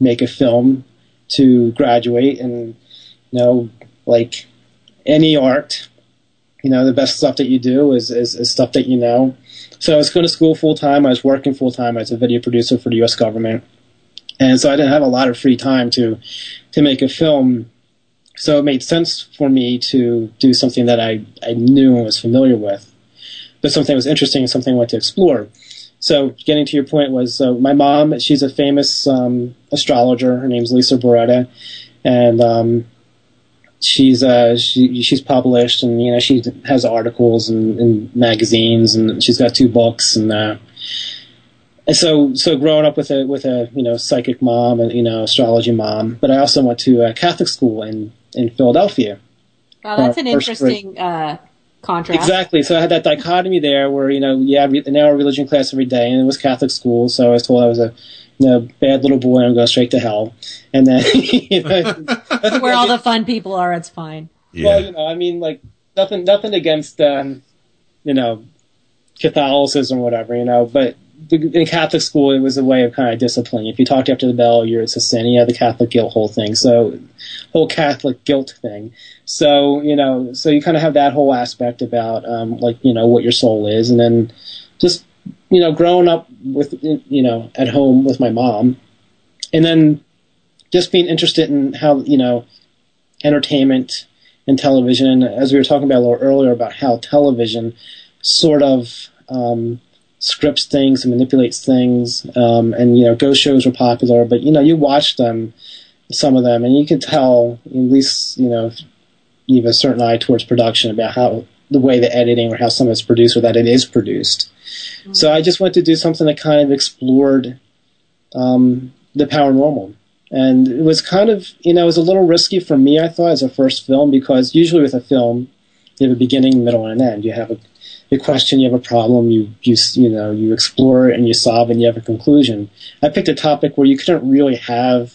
make a film to graduate and, you know, like any art, you know, the best stuff that you do is, is, is stuff that you know. So I was going to school full time. I was working full time as a video producer for the U.S. government. And so I didn't have a lot of free time to, to make a film. So it made sense for me to do something that I, I knew and was familiar with but something was interesting and something I wanted to explore. So, getting to your point was uh, my mom. She's a famous um, astrologer. Her name's Lisa Beretta, and um, she's uh, she, she's published, and you know she has articles and, and magazines, and she's got two books, and uh, and so so growing up with a with a you know psychic mom and you know astrology mom, but I also went to a Catholic school in in Philadelphia. Wow, that's uh, an interesting uh, contrast. Exactly. So I had that dichotomy there where, you know, yeah, re- an hour religion class every day, and it was Catholic school, so I was told I was a you know, bad little boy and I'm going straight to hell. And then, you know, Where all the fun people are, it's fine. well, you know, I mean, like, nothing, nothing against, um, you know, Catholicism or whatever, you know, but in Catholic school, it was a way of kind of discipline. If you talked after the bell, you're it's a sin. The Catholic guilt whole thing. So, whole Catholic guilt thing. So, you know, so you kind of have that whole aspect about, um, like, you know, what your soul is. And then just, you know, growing up with, you know, at home with my mom. And then just being interested in how, you know, entertainment and television. And as we were talking about a little earlier about how television sort of, um, scripts things and manipulates things. Um, and you know, ghost shows were popular, but you know, you watch them, some of them, and you can tell at least you know you have a certain eye towards production about how the way the editing or how some is produced or that it is produced. So I just went to do something that kind of explored um, the paranormal. And it was kind of, you know, it was a little risky for me, I thought, as a first film, because usually with a film, you have a beginning, middle, and an end. You have a, a question, you have a problem, you, you, you know, you explore it and you solve and you have a conclusion. I picked a topic where you couldn't really have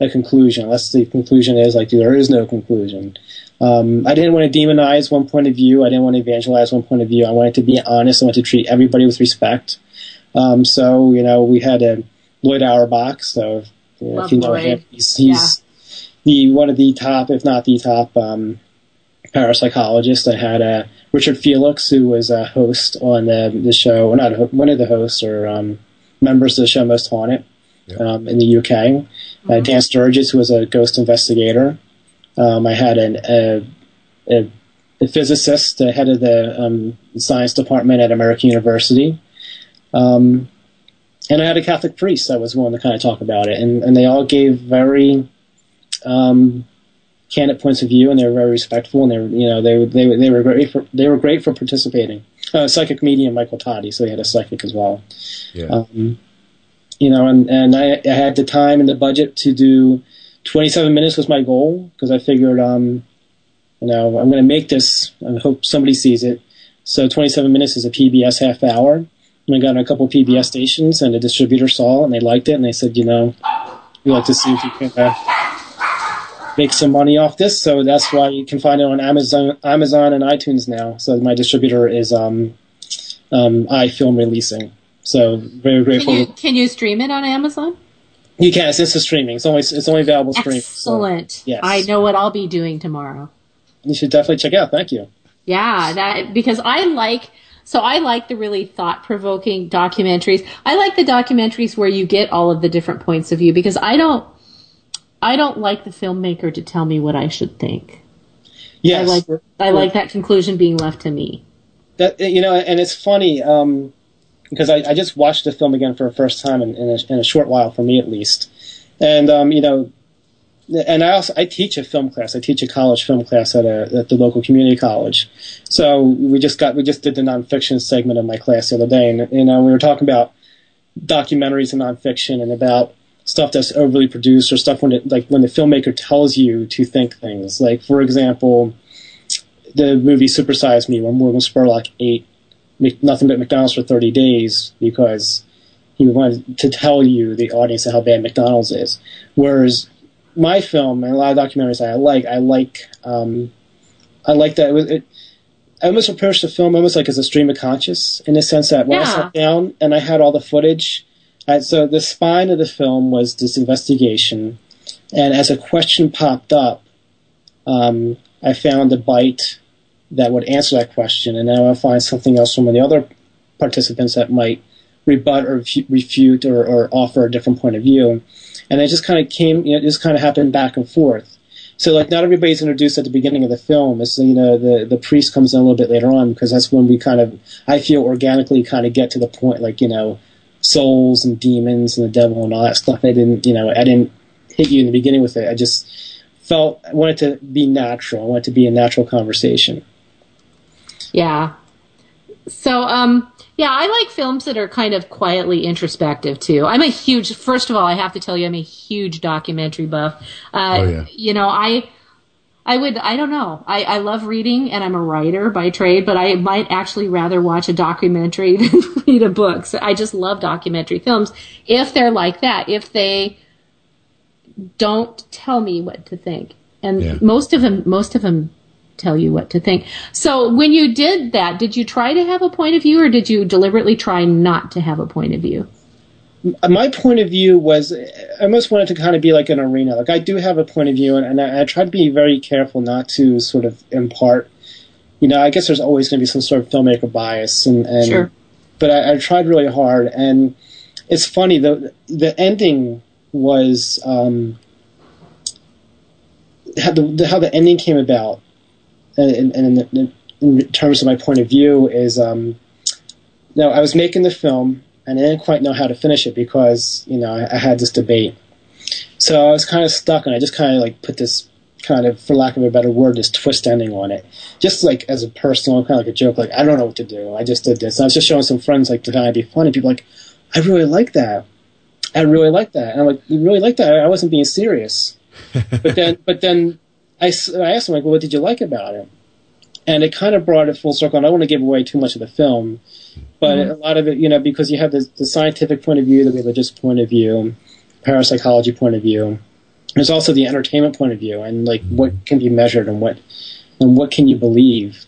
a conclusion, unless the conclusion is like there is no conclusion. Um, I didn't want to demonize one point of view. I didn't want to evangelize one point of view. I wanted to be honest. I wanted to treat everybody with respect. Um, so, you know, we had a Lloyd Auerbach. So, you know, if you know Lloyd. him, he's, he's the one of the top, if not the top, um, parapsychologist. I had uh, Richard Felix, who was a host on the, the show, or not one of the hosts or um, members of the show Most Haunted um, in the UK. Uh, Dan Sturgis, who was a ghost investigator. Um, I had an, a, a, a physicist, the head of the um, science department at American University. Um, and I had a Catholic priest that was willing to kind of talk about it. And, and they all gave very um, candid points of view, and they were very respectful, and they were, you know, they, they, they were great for, they were great for participating. Uh, psychic medium Michael Toddy, so they had a psychic as well. Yeah. Um, you know, and, and I, I had the time and the budget to do 27 minutes was my goal because I figured, um, you know, I'm going to make this. I hope somebody sees it. So 27 minutes is a PBS half hour. And I got on a couple PBS stations, and a distributor saw it, and they liked it, and they said, you know, we'd like to see if you can uh, make some money off this. So that's why you can find it on Amazon, Amazon and iTunes now. So my distributor is um, um, iFilm Releasing. So very grateful. Can you, can you stream it on Amazon? You can. It's just a streaming. It's only it's only available streaming. Excellent. So, yes. I know what I'll be doing tomorrow. You should definitely check it out. Thank you. Yeah, that because I like so I like the really thought provoking documentaries. I like the documentaries where you get all of the different points of view because I don't I don't like the filmmaker to tell me what I should think. Yes. I like I like that conclusion being left to me. That you know, and it's funny um, because I, I just watched the film again for the first time in, in, a, in a short while, for me at least. And um, you know, and I also I teach a film class. I teach a college film class at a at the local community college. So we just got we just did the nonfiction segment of my class the other day, and you know we were talking about documentaries and nonfiction and about stuff that's overly produced or stuff when it like when the filmmaker tells you to think things. Like for example, the movie Super Size Me, when Morgan Spurlock ate nothing but McDonald's for 30 days because he wanted to tell you, the audience, how bad McDonald's is. Whereas my film and a lot of documentaries I like, I like, um, I like that. It, was, it, I almost approached the film almost like as a stream of conscious in the sense that when Yeah. I sat down and I had all the footage, I, so the spine of the film was this investigation, and as a question popped up, um, I found a bite that would answer that question, and now I'll find something else from the other participants that might rebut or refute or, or offer a different point of view. And it just kind of came, you know, it just kind of happened back and forth. So like not everybody's introduced at the beginning of the film. It's you know the the priest comes in a little bit later on because that's when we kind of I feel organically kind of get to the point like you know souls and demons and the devil and all that stuff. I didn't you know I didn't hit you in the beginning with it. I just felt I wanted to be natural. I wanted to be a natural conversation. Yeah. So, um, yeah, I like films that are kind of quietly introspective too. I'm a huge, first of all, I have to tell you, I'm a huge documentary buff. Uh, Oh, yeah. You know, I, I would, I don't know. I, I love reading and I'm a writer by trade, but I might actually rather watch a documentary than read a book. So I just love documentary films if they're like that, if they don't tell me what to think. And Yeah. most of them, most of them tell you what to think. So when you did that, did you try to have a point of view or did you deliberately try not to have a point of view? My point of view was I almost wanted to kind of be like an arena. Like I do have a point of view, and, and I, I try to be very careful not to sort of impart. You know, I guess there's always going to be some sort of filmmaker bias, and, and Sure. but I, I tried really hard, and it's funny the the ending was um, how the, the how the ending came about, and, and in, in, in terms of my point of view is um, no, I was making the film and I didn't quite know how to finish it because you know I, I had this debate. So I was kind of stuck, and I just kind of like put this kind of, for lack of a better word, this twist ending on it, just like as a personal kind of like a joke. Like I don't know what to do. I just did this. And I was just showing some friends like to kind of be funny. People like, I really like that. I really like that. And I'm like, you really like that? I wasn't being serious. but then, but then I, I asked him like, well, what did you like about it? And it kind of brought it full circle. And I don't want to give away too much of the film, but Mhm. a lot of it, you know, because you have the, the scientific point of view, the religious point of view, parapsychology point of view. There's also the entertainment point of view, and like what can be measured and what and what can you believe,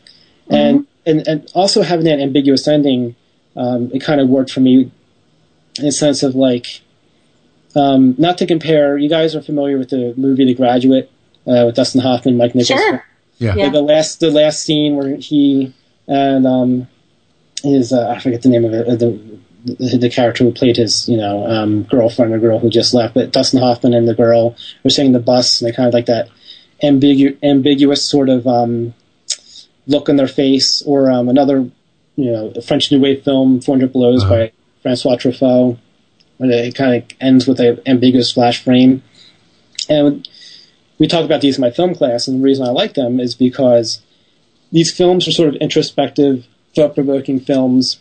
and and and also having that ambiguous ending, um, it kind of worked for me in a sense of like, um, not to compare. You guys are familiar with the movie The Graduate uh, with Dustin Hoffman, Mike Nichols. Sure. Yeah. The- The last the last scene where he and um, his uh, I forget the name of it. uh, The the, character who played his you know um, girlfriend or girl who just left, but Dustin Hoffman and the girl were sitting in the bus and they kind of like that ambigu- ambiguous sort of um, look on their face, or um, another you know French New Wave film, 400 Blows by Francois Truffaut, where it kind of ends with an ambiguous flash frame. And we talk about these in my film class, and the reason I like them is because these films are sort of introspective, thought-provoking films,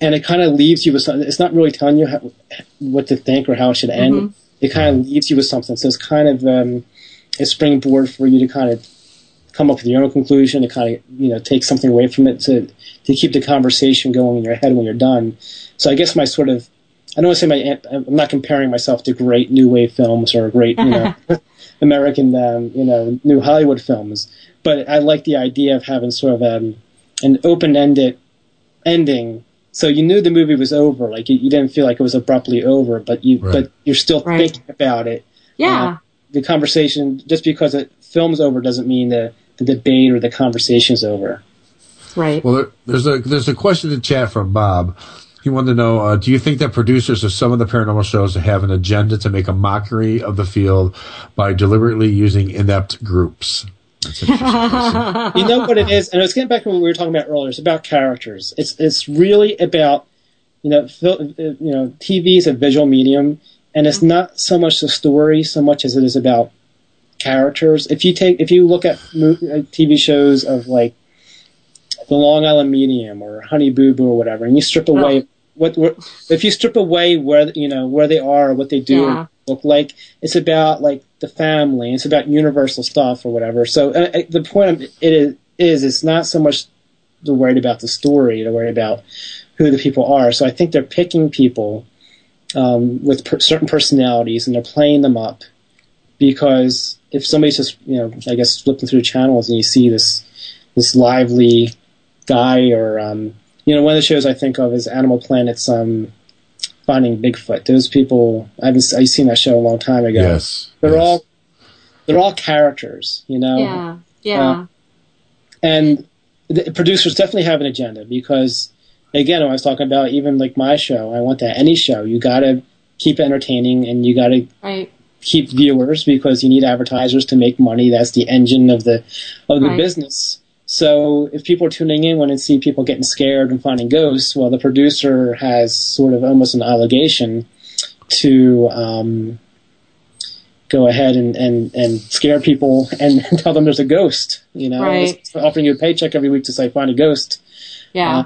and it kind of leaves you with something. It's not really telling you how, what to think or how it should end. Mhm. It kind of leaves you with something. So it's kind of um, a springboard for you to kind of come up with your own conclusion, to kind of you know take something away from it to to keep the conversation going in your head when you're done. So I guess my sort of I don't want to say my I'm not comparing myself to great new wave films or great you know American um, you know new Hollywood films, but I like the idea of having sort of um, an open ended ending. So you knew the movie was over, like you, you, didn't feel like it was abruptly over, but you right. but you're still right. thinking about it. Yeah. Uh, the conversation just because the film's over doesn't mean the the debate or the conversation's over. Right. Well, there's a there's a question in chat from Bob. He wanted to know: uh, Do you think that producers of some of the paranormal shows have an agenda to make a mockery of the field by deliberately using inept groups? you know what it is, and I was getting back to what we were talking about earlier. It's about characters. It's it's really about you know fil- you know TV is a visual medium, and it's not so much the story so much as it is about characters. If you take if you look at TV shows of like the Long Island Medium or Honey Boo Boo or whatever, and you strip away oh. what, what, if you strip away where you know where they are, or what they do yeah. look like, it's about like the family, it's about universal stuff or whatever. So uh, uh the point it is, is it's not so much they're worried about the story, they're worried about who the people are. So I think they're picking people um, with per- certain personalities and they're playing them up because if somebody's just you know I guess flipping through channels and you see this this lively guy or um, you know one of the shows I think of is Animal Planet's um, Finding Bigfoot. Those people I've I've seen that show a long time ago. Yes, they're yes. all they're all characters, you know. Yeah, yeah. Uh, and the producers definitely have an agenda because again, I was talking about even like my show, I want that any show. You got to keep it entertaining and you got to right. keep viewers because you need advertisers to make money. That's the engine of the of the right. business. So if people are tuning in when they see people getting scared and finding ghosts, well, the producer has sort of almost an obligation to um, go ahead and, and, and scare people and tell them there's a ghost. You know, right. offering you a paycheck every week to say find a ghost. Yeah, uh,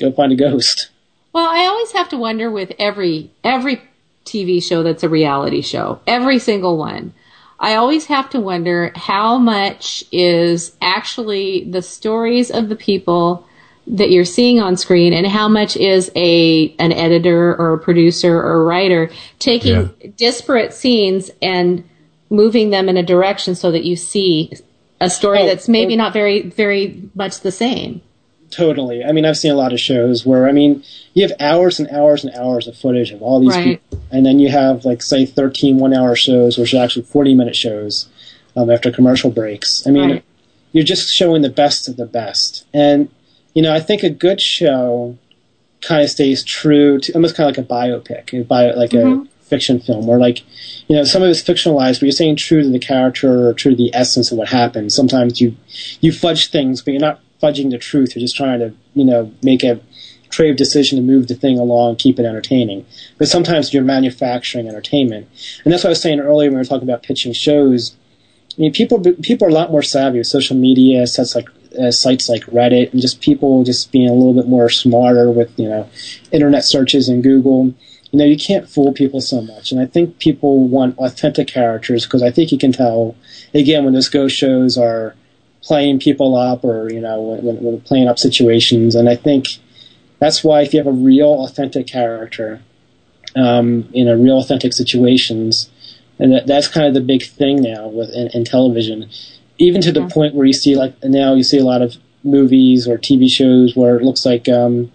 go find a ghost. Well, I always have to wonder with every every TV show that's a reality show, every single one. I always have to wonder how much is actually the stories of the people that you're seeing on screen and how much is a an editor or a producer or a writer taking yeah. disparate scenes and moving them in a direction so that you see a story oh, that's maybe oh. not very very much the same. Totally. I mean, I've seen a lot of shows where, I mean, you have hours and hours and hours of footage of all these right. people, and then you have, like, say, 13 one hour shows, which are actually 40 minute shows um, after commercial breaks. I mean, right. you're just showing the best of the best. And, you know, I think a good show kind of stays true to almost kind of like a biopic, a bio, like mm-hmm. a fiction film, where, like, you know, some of it's fictionalized, but you're staying true to the character or true to the essence of what happened. Sometimes you, you fudge things, but you're not fudging the truth. You're just trying to, you know, make a trade decision to move the thing along, keep it entertaining. But sometimes you're manufacturing entertainment, and that's what I was saying earlier when we were talking about pitching shows. I mean, people people are a lot more savvy with social media, sites like uh, sites like Reddit, and just people just being a little bit more smarter with you know internet searches and Google. You know, you can't fool people so much, and I think people want authentic characters because I think you can tell again when those ghost shows are playing people up or you know when, when playing up situations. And i think that's why if you have a real authentic character um, in a real authentic situations and that, that's kind of the big thing now with in, in television. Even to the yeah. point where you see like now you see a lot of movies or tv shows where it looks like um,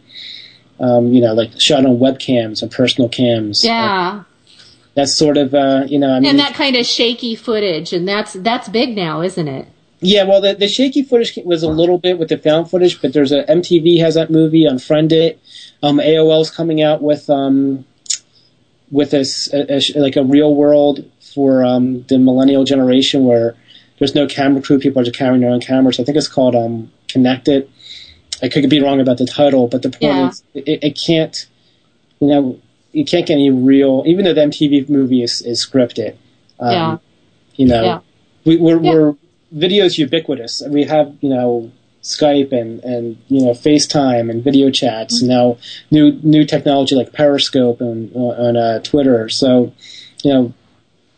um, you know like shot on webcams and personal cams. Yeah. That's sort of uh, you know I mean, and that kind of shaky footage and that's that's big now isn't it yeah, well, the, the shaky footage was a little bit with the found footage, but there's a MTV has that movie, Unfriended. Um, AOL's coming out with um, with a, a, a, like a real world for um, the millennial generation where there's no camera crew, people are just carrying their own cameras. I think it's called um, Connected. I could be wrong about the title, but the point yeah. is, it, it, can't, you know, you can't get any real, even though the MTV movie is, is scripted. Um, yeah. You know, yeah. we, we're, we're video's ubiquitous. We have, you know, Skype and, and you know FaceTime and video chats. Mm-hmm. Now new new technology like Periscope and on uh, Twitter. So you know,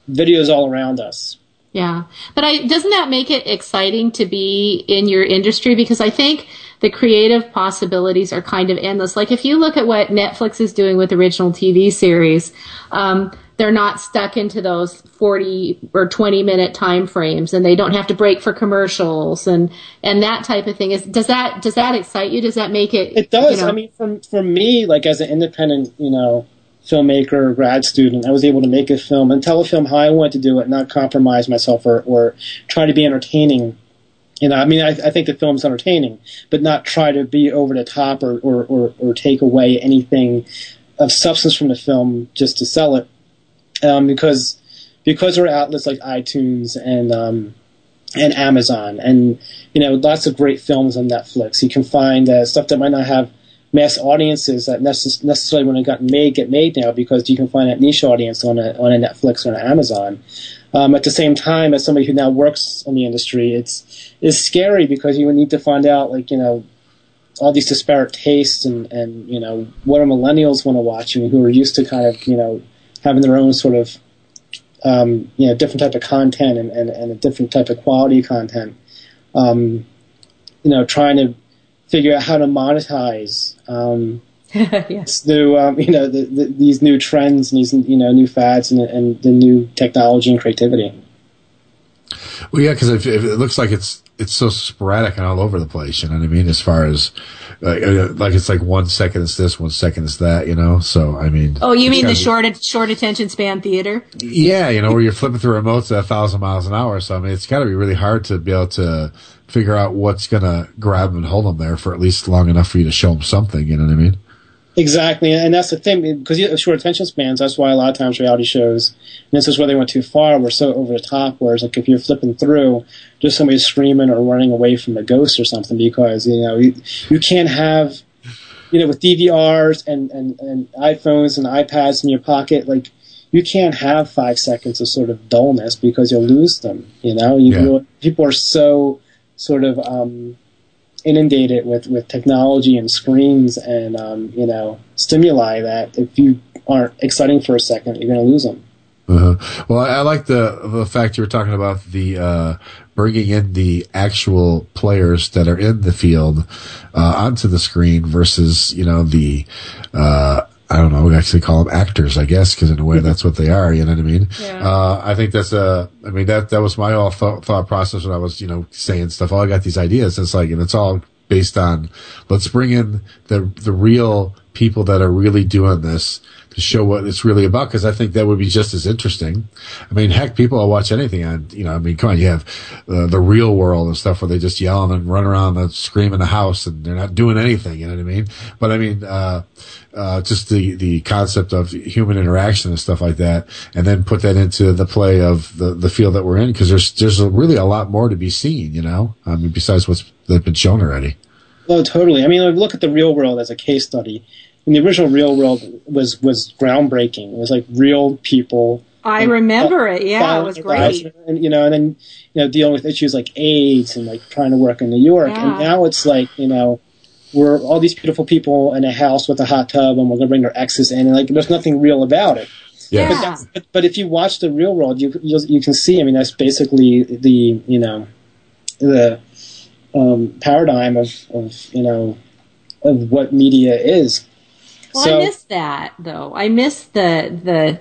videos all around us. Yeah. But I, doesn't that make it exciting to be in your industry? Because I think the creative possibilities are kind of endless. Like if you look at what Netflix is doing with original TV series, um, they're not stuck into those 40 or 20 minute time frames and they don't have to break for commercials and, and that type of thing is, does that, does that excite you? Does that make it? It does. you know- I mean, for, for me, like as an independent, you know, filmmaker or grad student, I was able to make a film and tell a film how I wanted to do it, not compromise myself or, or try to be entertaining. You know, I mean, I, I think the film's entertaining, but not try to be over the top or, or, or, or take away anything of substance from the film just to sell it. Um, because, because there are outlets like iTunes and, um, and Amazon and, you know, lots of great films on Netflix. You can find uh, stuff that might not have mass audiences that necess- necessarily when it got made get made now because you can find that niche audience on a, on a Netflix or an Amazon. Um, at the same time, as somebody who now works in the industry, it's it's scary because you would need to find out like you know all these disparate tastes and and you know what do millennials want to watch and who are used to kind of you know having their own sort of um, you know different type of content and, and, and a different type of quality content. Um, you know, trying to figure out how to monetize um, this new, um, you know, the, the, these new trends and these, you know, new fads and, and the new technology and creativity. Well, yeah, because it, it looks like it's it's so sporadic and all over the place. You know what I mean? As far as like, uh, like it's like one second it's this, one second it's that. You know? So I mean, Oh, you mean the be- short, short attention span theater? Yeah, you know, where you're flipping through remotes at a thousand miles an hour. So I mean, it's got to be really hard to be able to figure out what's gonna grab them and hold them there for at least long enough for you to show them something. You know what I mean? Exactly, and that's the thing because you have short attention spans. That's why a lot of times reality shows, and this is where they went too far, were so over the top. Whereas, like if you're flipping through, just somebody screaming or running away from a ghost or something, because you know you, you can't have, you know, with DVRs and, and and iPhones and iPads in your pocket, like you can't have five seconds of sort of dullness because you'll lose them. You know, you, Yeah. people are so sort of um, inundated with, with technology and screens and um, you know stimuli that if you aren't exciting for a second, you're going to lose them. Uh-huh. Well, I, I like the the fact you were talking about the uh, bringing in the actual players that are in the field uh, onto the screen versus you know the uh, I don't know we actually call them actors I guess because in a way that's what they are you know what I mean? Yeah. uh, I think that's a I mean that that was my all thought, thought process when I was you know saying stuff. Oh I got these ideas. It's like and it's all based on let's bring in the the real people that are really doing this to show what it's really about because I think that would be just as interesting. I mean, heck, people will watch anything on, you know, I mean, come on, you have uh, the real world and stuff where they just yelling and run around and scream in the house and they're not doing anything, you know what I mean? But I mean, uh, uh, just the, the concept of human interaction and stuff like that and then put that into the play of the, the field that we're in because there's, there's really a lot more to be seen, you know, I mean, besides what's been shown already. Oh, totally. I mean, look at the real world as a case study. And the original real world was was groundbreaking. It was like real people. I remember it. Yeah, it was great. And you know, and then you know, dealing with issues like AIDS and like trying to work in New York. Yeah. And now it's like you know, we're all these beautiful people in a house with a hot tub, and we're gonna bring their exes in, and like there's nothing real about it. Yeah. But, that's, but, but if you watch the real world, you you you can see. I mean, that's basically the you know the um, paradigm of, of you know of what media is. Well, so I miss that though. I miss the the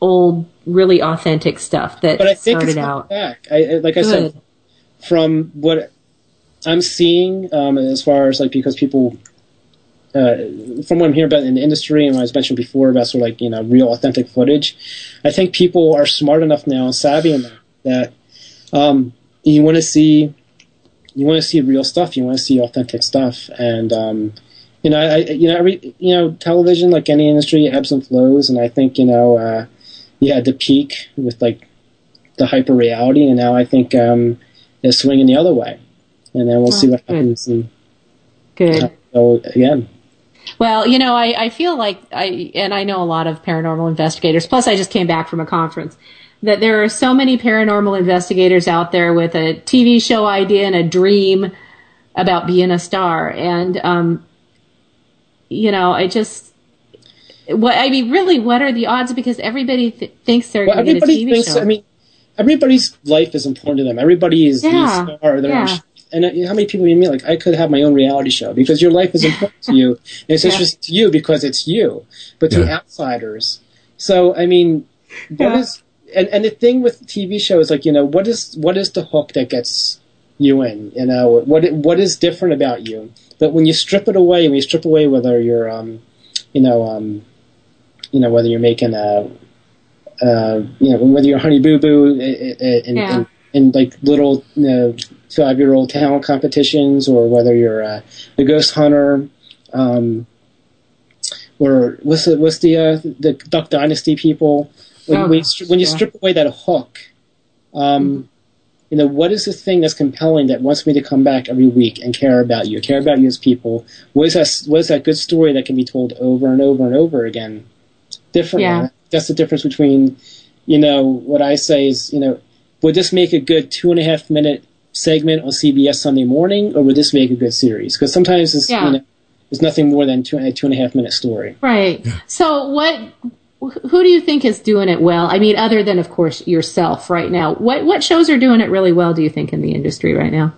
old, really authentic stuff that but I think started out. back. I, like I said, from what I'm seeing, um, as far as like because people, uh, from what I'm hearing about in the industry and what I was mentioned before about sort of like you know real authentic footage, I think people are smart enough now and savvy enough that um, you want to see you want to see real stuff, you want to see authentic stuff, and um, you know, I, you know, every you know, television like any industry ebbs and flows, and I think you know, uh, you had the peak with like the hyper reality, and now I think um, it's swinging the other way, and then we'll Oh, see what good. happens. And Good. so again, Well, you know, I, I feel like I, and I know a lot of paranormal investigators, plus I just came back from a conference, that there are so many paranormal investigators out there with a TV show idea and a dream about being a star. And, um, you know, I just, what, I mean, really, what are the odds? Because everybody th- thinks they're well, going to get a everybody TV thinks. show. I mean, everybody's life is important to them. Everybody is Yeah. the star. They're Yeah. on sh- and uh, how many people you meet? Like I could have my own reality show because your life is important to you. And it's Yeah. interesting to you because it's you, but to Yeah. outsiders. So I mean, what is Yeah. and and the thing with TV shows, like you know, what is what is the hook that gets you in? You know, what what is different about you? But when you strip it away, when you strip away whether you're, um, you know, um, you know, whether you're making a, uh, you know, whether you're Honey Boo Boo and, Yeah. and, and like little you know, five year old talent competitions, or whether you're uh, a ghost hunter, um, or what's the what's the uh, the Duck Dynasty people? When, Oh, when, you, when you yeah. strip away that hook, um, you know, what is the thing that's compelling that wants me to come back every week and care about you, care about you as people? What is that? What is that good story that can be told over and over and over again, differently? Yeah. That's the difference between, you know, what I say is, you know, would this make a good two and a half minute segment on CBS Sunday morning, or would this make a good series? Because sometimes it's, Yeah. you know, it's nothing more than two, a two and a half minute story. Right. So what? Who do you think is doing it well? I mean, other than of course yourself right now. What what shows are doing it really well? Do you think in the industry right now?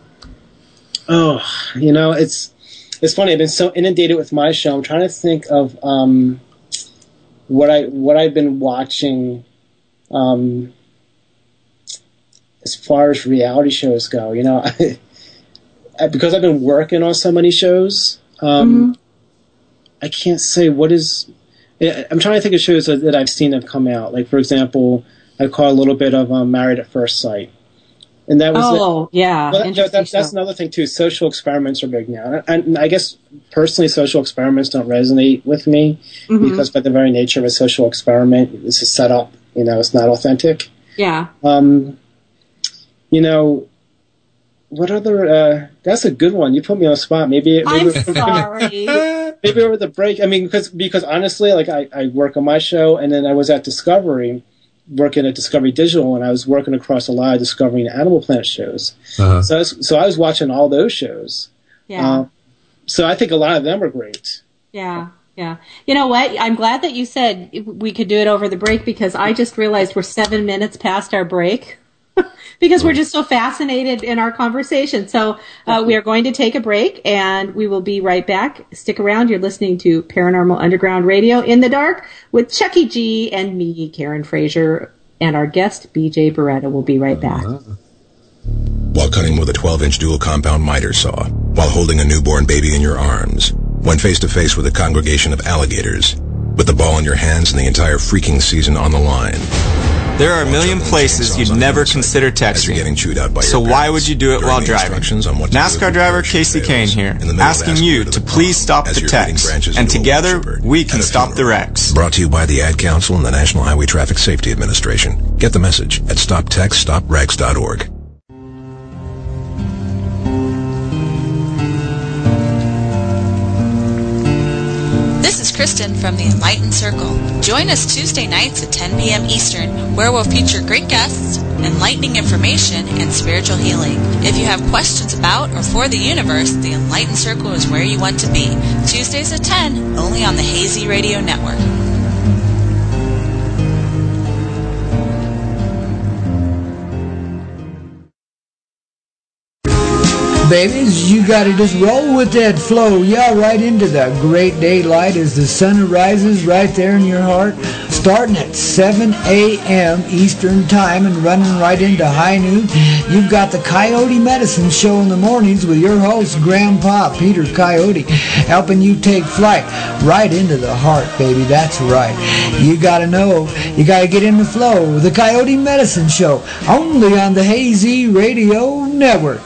Oh, you know, it's it's funny. I've been so inundated with my show. I'm trying to think of um, what I what I've been watching um, as far as reality shows go. You know, I, because I've been working on so many shows, um, I can't say what is. I'm trying to think of shows that, that I've seen that have come out. Like for example, I caught a little bit of um, Married at First Sight, and that was Oh, yeah, Well, that- interesting that's, another thing too. Social experiments are big now, and, and I guess personally, social experiments don't resonate with me Mhm. because by the very nature of a social experiment, this is set up. You know, it's not authentic. Yeah. Um, you know, what other? Uh, that's a good one. You put me on the spot. Maybe, I'm maybe sorry. maybe over the break. I mean, because because honestly, like I, I work on my show, and then I was at Discovery, working at Discovery Digital, and I was working across a lot of Discovery and Animal Planet shows. Uh-huh. So I was, so I was watching all those shows. Yeah. Uh, so I think a lot of them are great. Yeah, yeah. You know what? I'm glad that you said we could do it over the break because I just realized we're seven minutes past our break because we're just so fascinated in our conversation. So uh, we are going to take a break and we will be right back. Stick around. You're listening to Paranormal Underground Radio in the Dark with Chucky G and me, Karen Frazier, and our guest BJ Beretta. We'll be right back. while cutting with a 12-inch dual compound miter saw, while holding a newborn baby in your arms, when face to face with a congregation of alligators, with the ball in your hands and the entire freaking season on the line. There are a million places you'd never consider texting. Getting chewed out by So why would you do it while driving? instructions on what to do NASCAR driver Kasey Kahne here, in the middle of asking you to please stop the text, and together we can stop the wrecks. Brought to you by the Ad Council and the National Highway Traffic Safety Administration. Get the message at stoptextstoprex.org. is Kristen from the Enlightened Circle. Join us Tuesday nights at 10 p.m. Eastern, where we'll feature great guests, enlightening information, and spiritual healing. If you have questions about or for the universe, the Enlightened Circle is where you want to be. Tuesdays at 10, only on the Hazy Radio Network. Babies, you gotta just roll with that flow. Yeah, right into the great daylight as the sun rises right there in your heart. Starting at 7 a.m. Eastern Time and running right into high noon. You've got the Coyote Medicine Show in the mornings with your host, Grandpa Peter Coyote, helping you take flight right into the heart, baby. That's right. You gotta know, you gotta get in the flow. The Coyote Medicine Show, only on the Hazy Radio Network.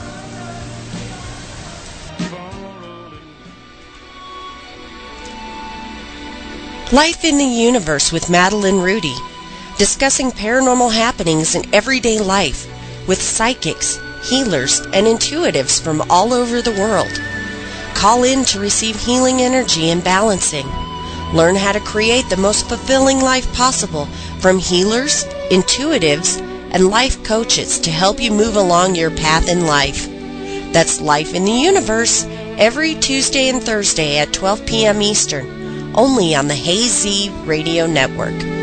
Life in the Universe with Madeline Rudy, discussing paranormal happenings in everyday life with psychics, healers, and intuitives from all over the world. Call in to receive healing energy and balancing. Learn how to create the most fulfilling life possible from healers, intuitives, and life coaches to help you move along your path in life. That's Life in the Universe every Tuesday and Thursday at 12 p.m. Eastern, only on the Hazy Radio Network.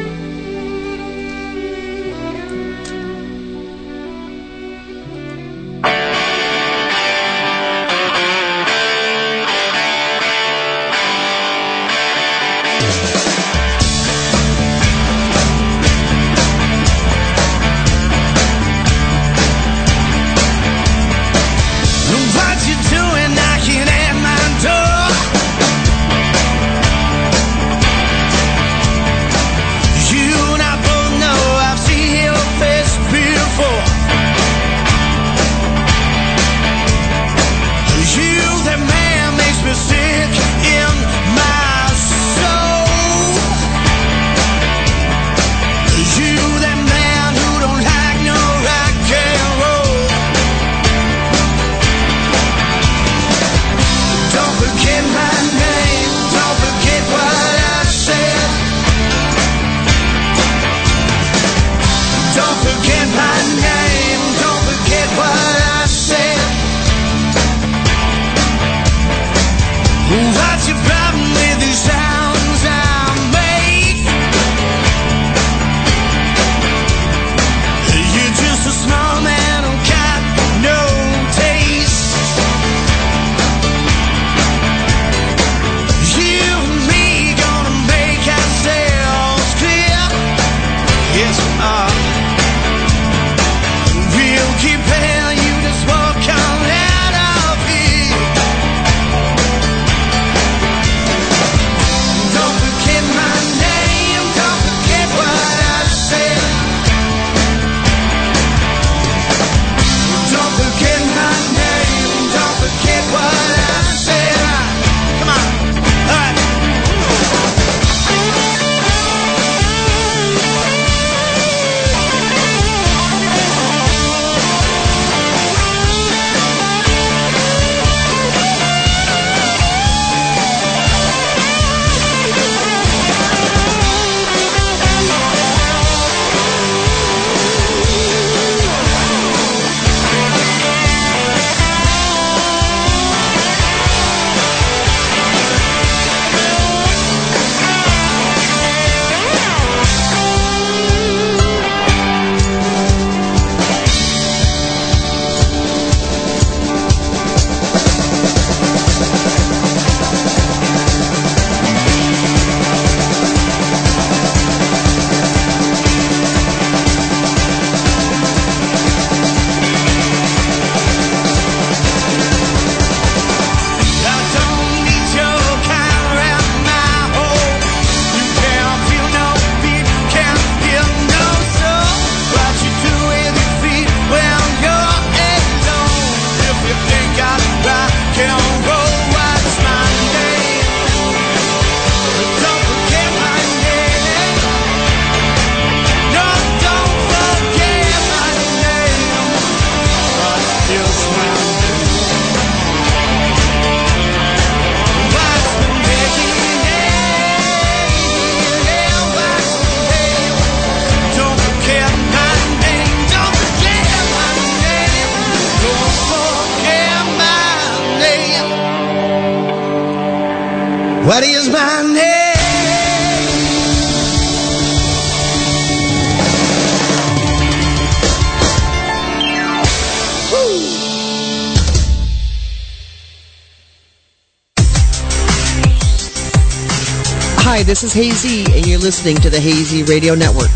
This is Hazy, and you're listening to the Hazy Radio Network.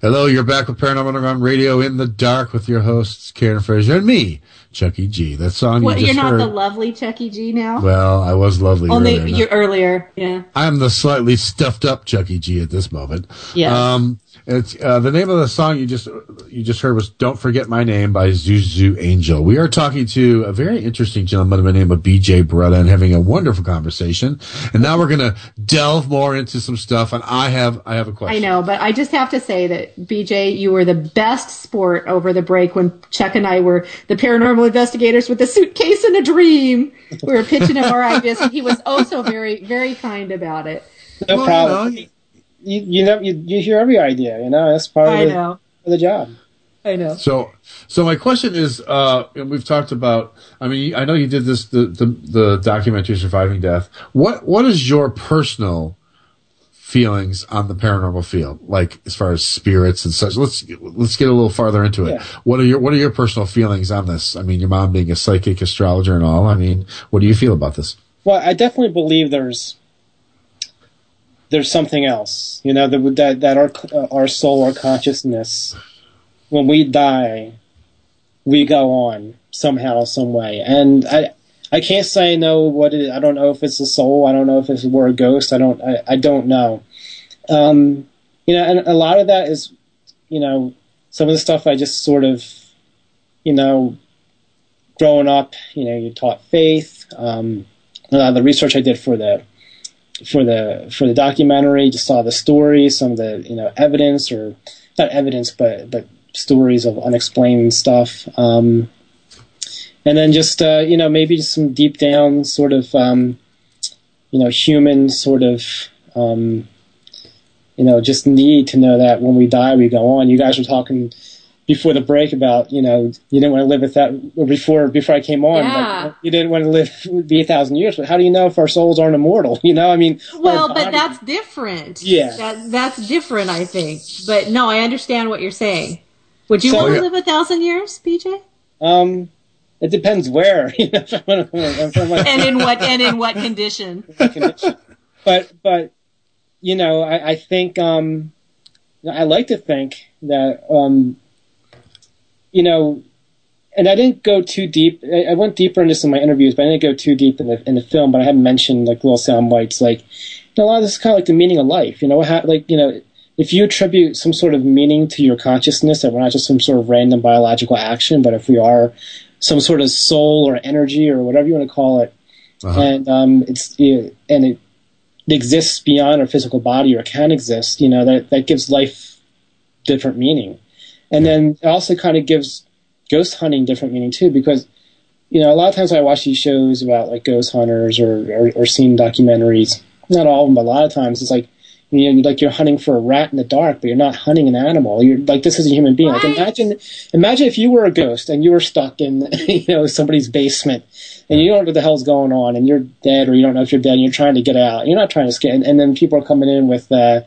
Hello, you're back with Paranormal Underground Radio in the dark with your hosts Karen Frazier and me, Chucky G. That song you just heard. What, you you're not heard. the lovely Chucky G now? well, I was lovely. Only earlier. you're earlier, yeah. I'm the slightly stuffed up Chucky G at this moment. Yeah. Um, it's uh, the name of the song you just you just heard was "Don't Forget My Name" by Zuzu Angel. We are talking to a very interesting gentleman by the name of BJ Beretta and having a wonderful conversation. And now we're gonna delve more into some stuff. And I have I have a question. I know, but I just have to say that BJ, you were the best sport over the break when Chuck and I were the paranormal investigators with the suitcase and a dream. We were pitching him our ideas, and he was also very, very kind about it. No Well, problem. you know, You you know you, you hear every idea. You know that's part of I the, know. of the job. I know. So, so my question is, uh, and we've talked about. I mean, I know you did this the the, the documentary "Surviving Death." What what is your personal feelings on the paranormal field, like as far as spirits and such? Let's let's get a little farther into it. Yeah. What are your what are your personal feelings on this? I mean, your mom being a psychic astrologer and all. I mean, what do you feel about this? Well, I definitely believe there's there's something else. You know that that that our uh, our soul, our consciousness, when we die, we go on somehow, some way. And I I can't say I know what it is. I don't know if it's a soul. I don't know if it's we're a ghost. I don't I, I don't know. Um, you know, and a lot of that is, you know, some of the stuff I just sort of, you know, growing up, you know, you taught faith. Um, a lot of the research I did for the for the for the documentary, just saw the story, some of the you know evidence or not evidence, but but stories of unexplained stuff. Um, and then just uh, you know maybe just some deep down sort of um, you know human sort of um, you know just need to know that when we die we go on. You guys were talking before the break about you know you didn't want to live with that or before before I came on Yeah. like, you didn't want to live be a thousand years but how do you know if our souls aren't immortal you know I mean Well, but that's different. Yeah. That, that's different, I think. But no, I understand what you're saying. Would you So- want to live a thousand years, BJ? um it depends where you know And in what and in what condition? but but you know I, I think um I like to think that um you know and I didn't go too deep I, I went deeper into some of my interviews but I didn't go too deep in the in the film but I haven't mentioned like little sound bites like you know, a lot of this is kind of like the meaning of life you know how, like you know if you attribute some sort of meaning to your consciousness that we're not just some sort of random biological action but if we are some sort of soul or energy or whatever you want to call it and um, it's it, and it exists beyond our physical body or can exist, you know, that, that gives life different meaning. And then it also kind of gives ghost hunting different meaning too, because, you know, a lot of times I watch these shows about like ghost hunters or, or, or seen documentaries, not all of them, but a lot of times it's like, you know, like you're hunting for a rat in the dark, but you're not hunting an animal. You're like this is a human being. Like imagine, imagine if you were a ghost and you were stuck in, you know, somebody's basement, and you don't know what the hell's going on, and you're dead, or you don't know if you're dead, and you're trying to get out. You're not trying to escape, and, and then people are coming in with, uh,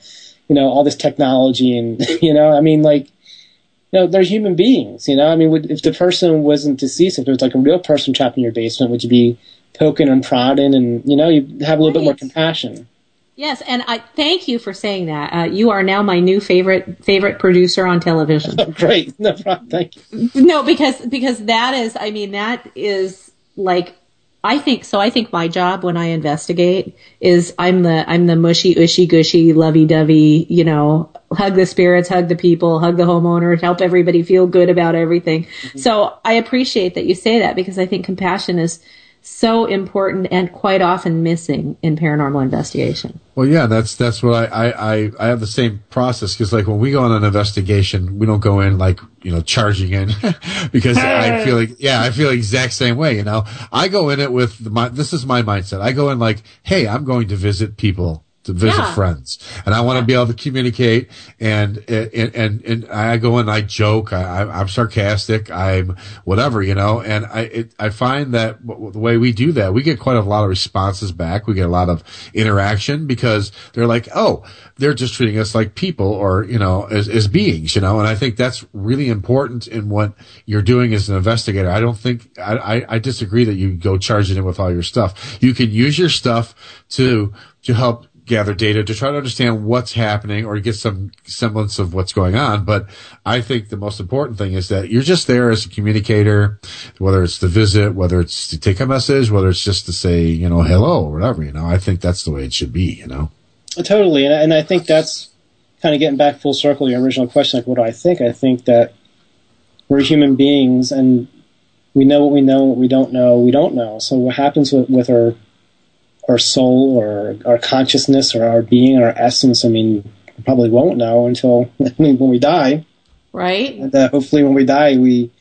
you know, all this technology, and you know, I mean, like, know, they're human beings. You know, I mean, would, if the person wasn't deceased, if it was like a real person trapped in your basement, would you be poking and prodding, and you know, you have a little bit more compassion? Yes, and I thank you for saying that. Uh, you are now my new favorite favorite producer on television. Great, no problem. Thank you. no, because because that is, I mean, that is like, I think so. I think my job when I investigate is I'm the I'm the mushy ushy gushy lovey dovey, you know, hug the spirits, hug the people, hug the homeowners, help everybody feel good about everything. Mm-hmm. So I appreciate that you say that because I think compassion is so important and quite often missing in paranormal investigation. Well, yeah, that's that's what I I I, I have the same process because like when we go on an investigation, we don't go in like you know charging in because I feel like yeah I feel the exact same way. You know, I go in it with the, my this is my mindset. I go in like, hey, I'm going to visit people to visit Yeah. friends, and I want to be able to communicate. And and and, and I go and I joke. I, I'm sarcastic. I'm whatever, you know. And I it, I find that the way we do that, we get quite a lot of responses back. We get a lot of interaction because they're like, oh, they're just treating us like people or you know as as beings, you know. And I think that's really important in what you're doing as an investigator. I don't think I I, I disagree that you go charging in with all your stuff. You can use your stuff to to help gather data to try to understand what's happening or get some semblance of what's going on. But I think the most important thing is that you're just there as a communicator, whether it's to visit, whether it's to take a message, whether it's just to say, you know, hello or whatever, you know, I think that's the way it should be, you know? Totally, and, and I think that's kind of getting back full circle your original question. Like, what do I think? I think that we're human beings, and we know what we know, what we don't know, we don't know. So, what happens with, with our our soul, or our consciousness, or our being, our essence? I mean, we probably won't know until when we die. Right? And uh, hopefully, when we die, we,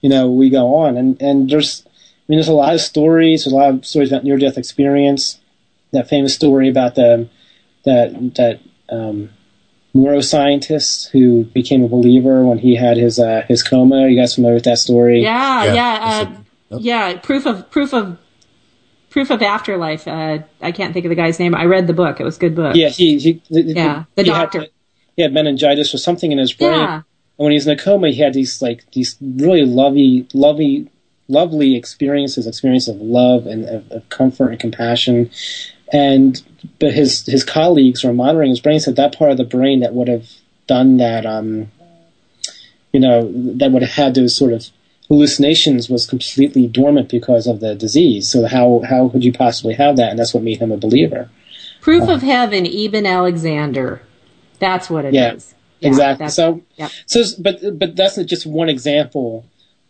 you know, we go on. And and there's, I mean, there's a lot of stories. There's a lot of stories about near death experience. That famous story about the that that um, neuroscientist who became a believer when he had his uh, his coma. Are You guys familiar with that story? Yeah, yeah, uh, yeah. Proof of proof of proof of afterlife. Uh, I can't think of the guy's name. I read the book. It was a good book. Yeah, he, he Yeah, the he had- doctor. he had meningitis or something in his brain. Yeah. And when he was in a coma, he had these like these really lovely, lovely, lovely experiences, experience of love and of, of comfort and compassion. And but his his colleagues were monitoring his brain. Said that part of the brain that would have done that, um, you know, that would have had those sort of hallucinations was completely dormant because of the disease. So how how could you possibly have that? And that's what made him a believer. Proof of Heaven, Eben Alexander. That's what it is. Yeah. Yeah, exactly. So, yep. so, but but that's just one example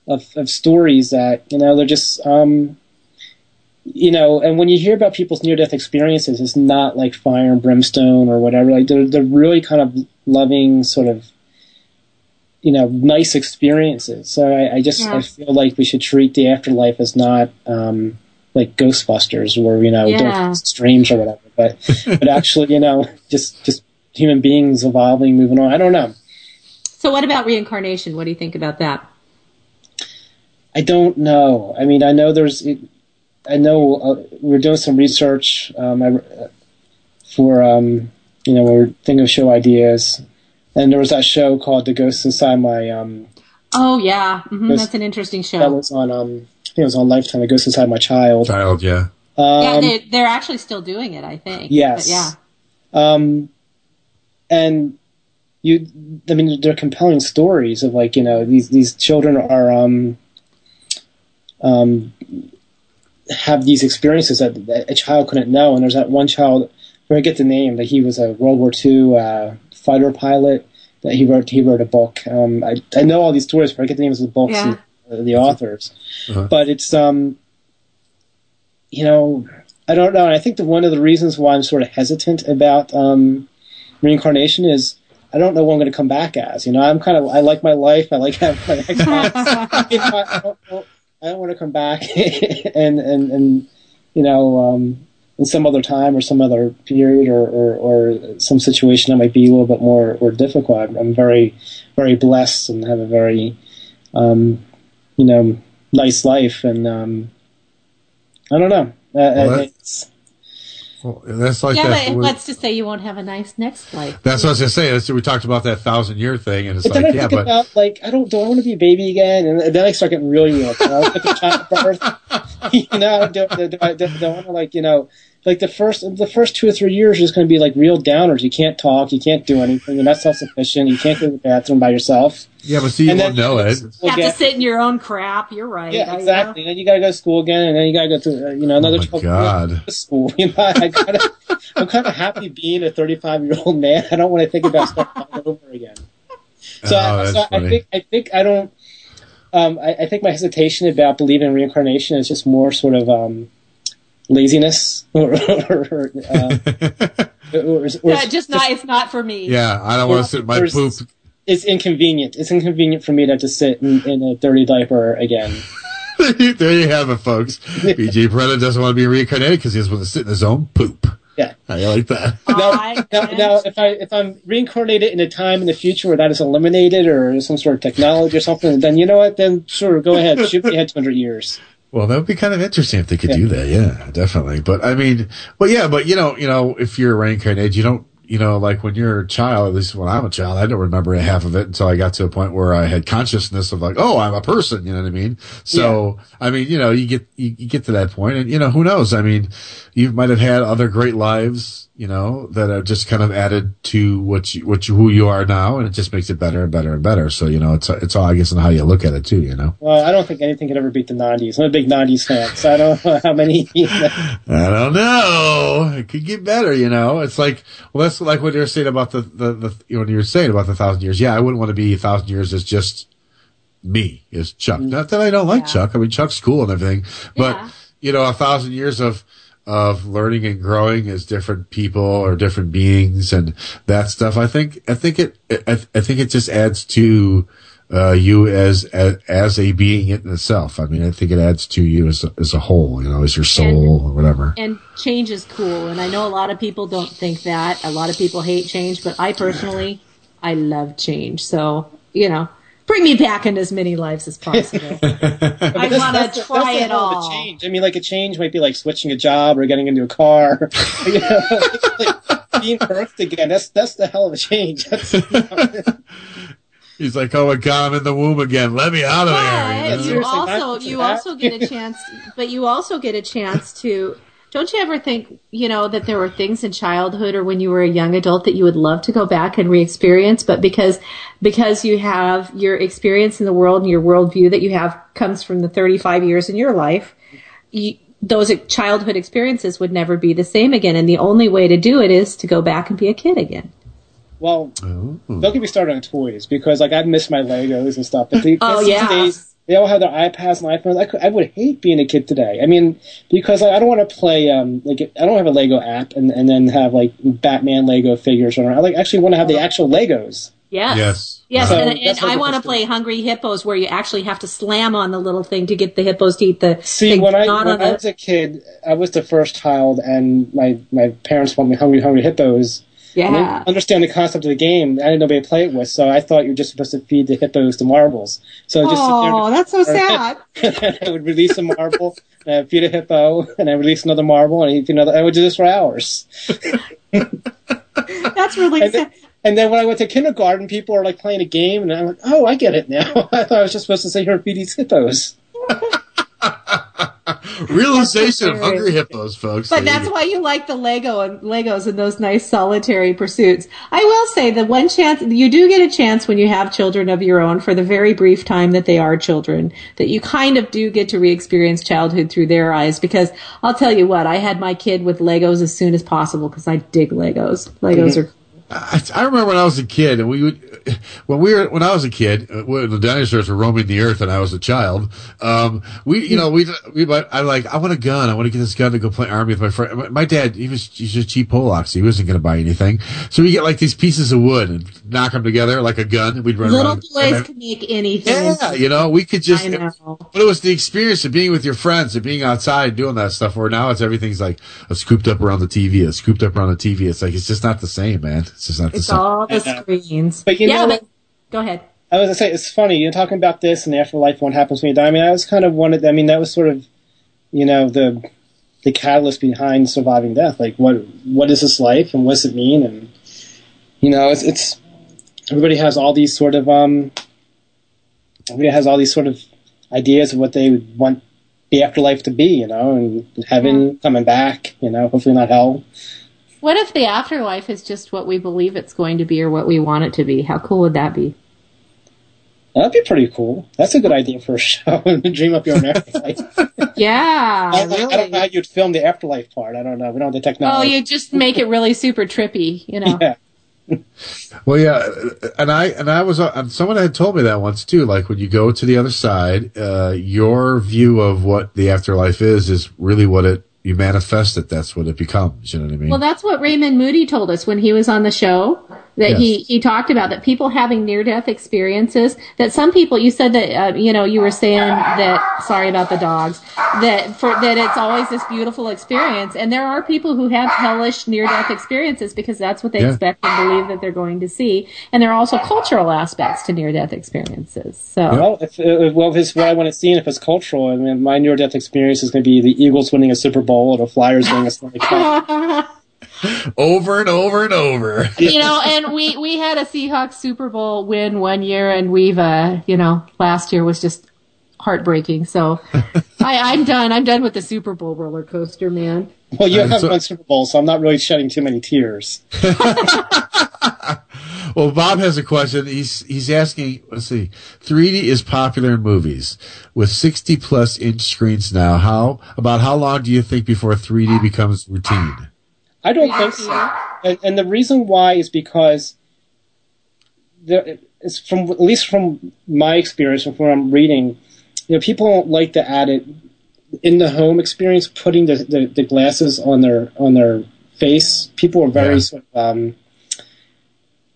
of of stories that you know they're just um, you know, and when you hear about people's near death experiences, it's not like fire and brimstone or whatever. Like they're they're really kind of loving, sort of you know, nice experiences. So I, I just Yeah. I feel like we should treat the afterlife as not um, like Ghostbusters, where you know, Yeah. don't it's strange or whatever, but but actually, you know, just just human beings evolving, moving on. I don't know. So, what about reincarnation? What do you think about that? I don't know. I mean, I know there's. I know uh, we're doing some research um, I, for um, you know we're thinking of show ideas, and there was that show called "The Ghosts Inside My." Um, Oh yeah, hmm Yes. that's an interesting show. that was on. Um, I think it was on Lifetime. "The Ghosts Inside My Child." Child, yeah. Um, yeah, they, they're actually still doing it. I think. Yes. But yeah. Um, and you, I mean, they're compelling stories of like you know these these children are um, um, have these experiences that, that a child couldn't know. And there's that one child, where I forget the name, that he was a World War II uh, fighter pilot. That he wrote he wrote a book. Um, I I know all these stories, but I forget the names of the books Yeah. and uh, the authors. Uh-huh. But it's um, you know, I don't know. And I think that one of the reasons why I'm sort of hesitant about um, reincarnation is I don't know what I'm going to come back as. You know, I'm kind of I like my life. I like having my Xbox. you know, I, don't, I don't- want to come back and and and you know um, in some other time or some other period or, or, or some situation that might be a little bit more or difficult. I'm, I'm very very blessed and have a very um, you know nice life and um, I don't know. Uh, Well, that- Well, that's like yeah, that. but with- let's just say you won't have a nice next life. that's what I was gonna say. That's, we talked about that thousand year thing, and it's but then like, I yeah, think but about like I don't do I want to be a baby again, and then I start getting really real. You know, like the childbirth, you know, do, do, do, I- do, do I want to like you know, like the first the first two or three years is going to be like real downers. You can't talk, you can't do anything, you're not self sufficient, you can't go to the bathroom by yourself. yeah, but see, you And won't know it. You We'll have to sit in your own crap. You're right. yeah, I- exactly. And then you got to go to school again, and then you got to go to uh, you know another Oh my God. school. You know, I kinda, I'm kind of happy being a 35 year old man. I don't want to think about starting all over again. So, Oh, I, that's so I think I think I don't. Um, I, I think my hesitation about believing in reincarnation is just more sort of um, laziness, or, or, or, uh, or, or, Yeah, just not. It's not for me. Yeah, I don't want to sit in my poop. It's inconvenient. It's inconvenient for me to have to sit in, in a dirty diaper again. there you have it, folks. BJ Beretta doesn't want to be reincarnated because he just wants to sit in his own poop. Yeah. I like that. Now, now, now, if I if I'm reincarnated in a time in the future where that is eliminated or some sort of technology or something, then you know what? Then sure, go ahead, shoot me ahead 200 years. Well, that would be kind of interesting if they could do that. Yeah, definitely. But I mean, but yeah, but you know, you know, if you're a reincarnated, you don't, you know, like when you're a child, at least when I'm a child, I don't remember half of it until I got to a point where I had consciousness of like, oh, I'm a person. You know what I mean? So, I mean, you know, you get, you, you get to that point and, you know, who knows? I mean, you might have had other great lives, you know, that are just kind of added to what you, what you, who you are now. And it just makes it better and better and better. So, you know, it's, it's all, I guess, in how you look at it too, you know? Well, I don't think anything could ever beat the 90s. I'm a big 90s fan, so I don't know how many. I don't know. It could get better, you know. It's like, well, that's like what you're saying about the, the, the you know, when you were saying about the thousand years. Yeah, I wouldn't want to be a thousand years as just me, as Chuck. Mm. Not that I don't like Chuck. I mean, Chuck's cool and everything, but you know, a thousand years of, of learning and growing as different people or different beings and that stuff. I think, I think it, I, I think it just adds to, uh, you as, as, as a being in itself. I mean, I think it adds to you as a, as a whole, you know, as your soul or whatever. And change is cool. And I know a lot of people don't think that. A lot of people hate change, but I personally, I love change. So, you know, bring me back into as many lives as possible. I want to try that's it hell a all. change. I mean, like a change might be like switching a job or getting into a car. you know, like being birthed again. That's that's the hell of a change. He's like, oh my God, I'm in the womb again. Let me out of there. But you you know? also you also get a chance, but you also get a chance to. Don't you ever think, you know, that there were things in childhood or when you were a young adult that you would love to go back and re-experience, but because because you have your experience in the world and your worldview that you have comes from the 35 years in your life, you, those childhood experiences would never be the same again, and the only way to do it is to go back and be a kid again. well, don't get me started on toys because like I miss my Legos and stuff. But oh, the, Oh, yeah. days, they all have their iPads and iPhones. I, could, I would hate being a kid today. I mean, because like, I don't want to play um like I don't have a Lego app and and then have like Batman Lego figures. Or I like actually want to have the actual Legos. Yes. Yes. Yes, So and, and I want to play Hungry Hippos, where you actually have to slam on the little thing to get the hippos to eat the. See, thing when I when on I the- was a kid, I was the first child, and my my parents bought me Hungry Hungry Hippos. Yeah. I didn't understand the concept of the game. I didn't know nobody to play it with, so I thought you were just supposed to feed the hippos the marbles. So I just Oh, that's so sad. I would release a marble, and I'd feed a hippo, and I release another marble, and I'd feed another. I would do this for hours. That's really and then, and then when I went to kindergarten, people were like playing a game, and I'm like, oh, I get it now. I thought I was just supposed to sit here feed these hippos. Realization of hungry hippos, folks. But that's why you like the Lego and Legos and those nice solitary pursuits. I will say the one chance you do get a chance when you have children of your own for the very brief time that they are children that you kind of do get to re-experience childhood through their eyes because I'll tell you what I had my kid with Legos as soon as possible because I dig Legos. Legos are I, I remember when I was a kid, and we would, when we were, when I was a kid, uh, when the dinosaurs were roaming the earth, and I was a child. Um, we, you know, we, we, I like, I want a gun. I want to get this gun to go play army with my friend. My- My dad, he was, he's a cheap so he wasn't going to buy anything. So we get like these pieces of wood and knock them together like a gun. We'd run little around. boys and then- can make anything. yeah, you know, we could just, I know. but it was the experience of being with your friends and being outside doing that stuff where now it's everything's like a scooped up around the TV, a uh, scooped up around the TV. It's like, it's just not the same, man. It's just not the same It's all the screens. But you yeah, know- but go ahead. I was gonna say it's funny. You're talking about this and the afterlife. What happens when you die? I mean, I was kind of one of. I mean, that was sort of, you know, the the catalyst behind surviving death. Like, what what is this life and what does it mean? And you know, it's it's everybody has all these sort of um, everybody has all these sort of ideas of what they would want the afterlife to be. You know, and heaven coming back. You know, hopefully not hell. What if the afterlife is just what we believe it's going to be or what we want it to be? How cool would that be? That'd be pretty cool. That's a good idea for a show. Dream up your own afterlife. Yeah, I, don't- I don't know how you'd film the afterlife part. I don't know. We don't have the technology. Oh, you just make it really super trippy, you know. Yeah. Well, yeah, and I and I was and someone had told me that once too. Like when you go to the other side, uh, your view of what the afterlife is is really what it you manifest it. That's what it becomes. You know what I mean? Well, that's what Raymond Moody told us when he was on the show. That Yes. he he talked about that people having near death experiences that some people you said that uh, you know you were saying that sorry about the dogs that for that it's always this beautiful experience and there are people who have hellish near death experiences because that's what they Yeah. expect and believe that they're going to see and there are also cultural aspects to near death experiences so Well, if, uh, well, if it's what I want to see, and if it's cultural, I mean, my near death experience is going to be the Eagles winning a Super Bowl or the Flyers winning a Stanley Cup. over and over and over. you know, and we we had a Seahawks Super Bowl win one year, and we've uh, you know, last year was just heartbreaking. So I, I'm done. I'm done with the Super Bowl roller coaster, man. Well, you And have so- won Super Bowl, so I'm not really shedding too many tears. Well, Bob has a question. He's he's asking. Let's see. 3D is popular in movies with 60 plus inch screens now. How about how long do you think before 3D becomes routine? I don't think so. And, and the reason why is because there, it's from at least from my experience from what I'm reading, you know, people don't like to add it in the home experience, putting the, the, the glasses on their on their face. People are very Yeah. sort of um,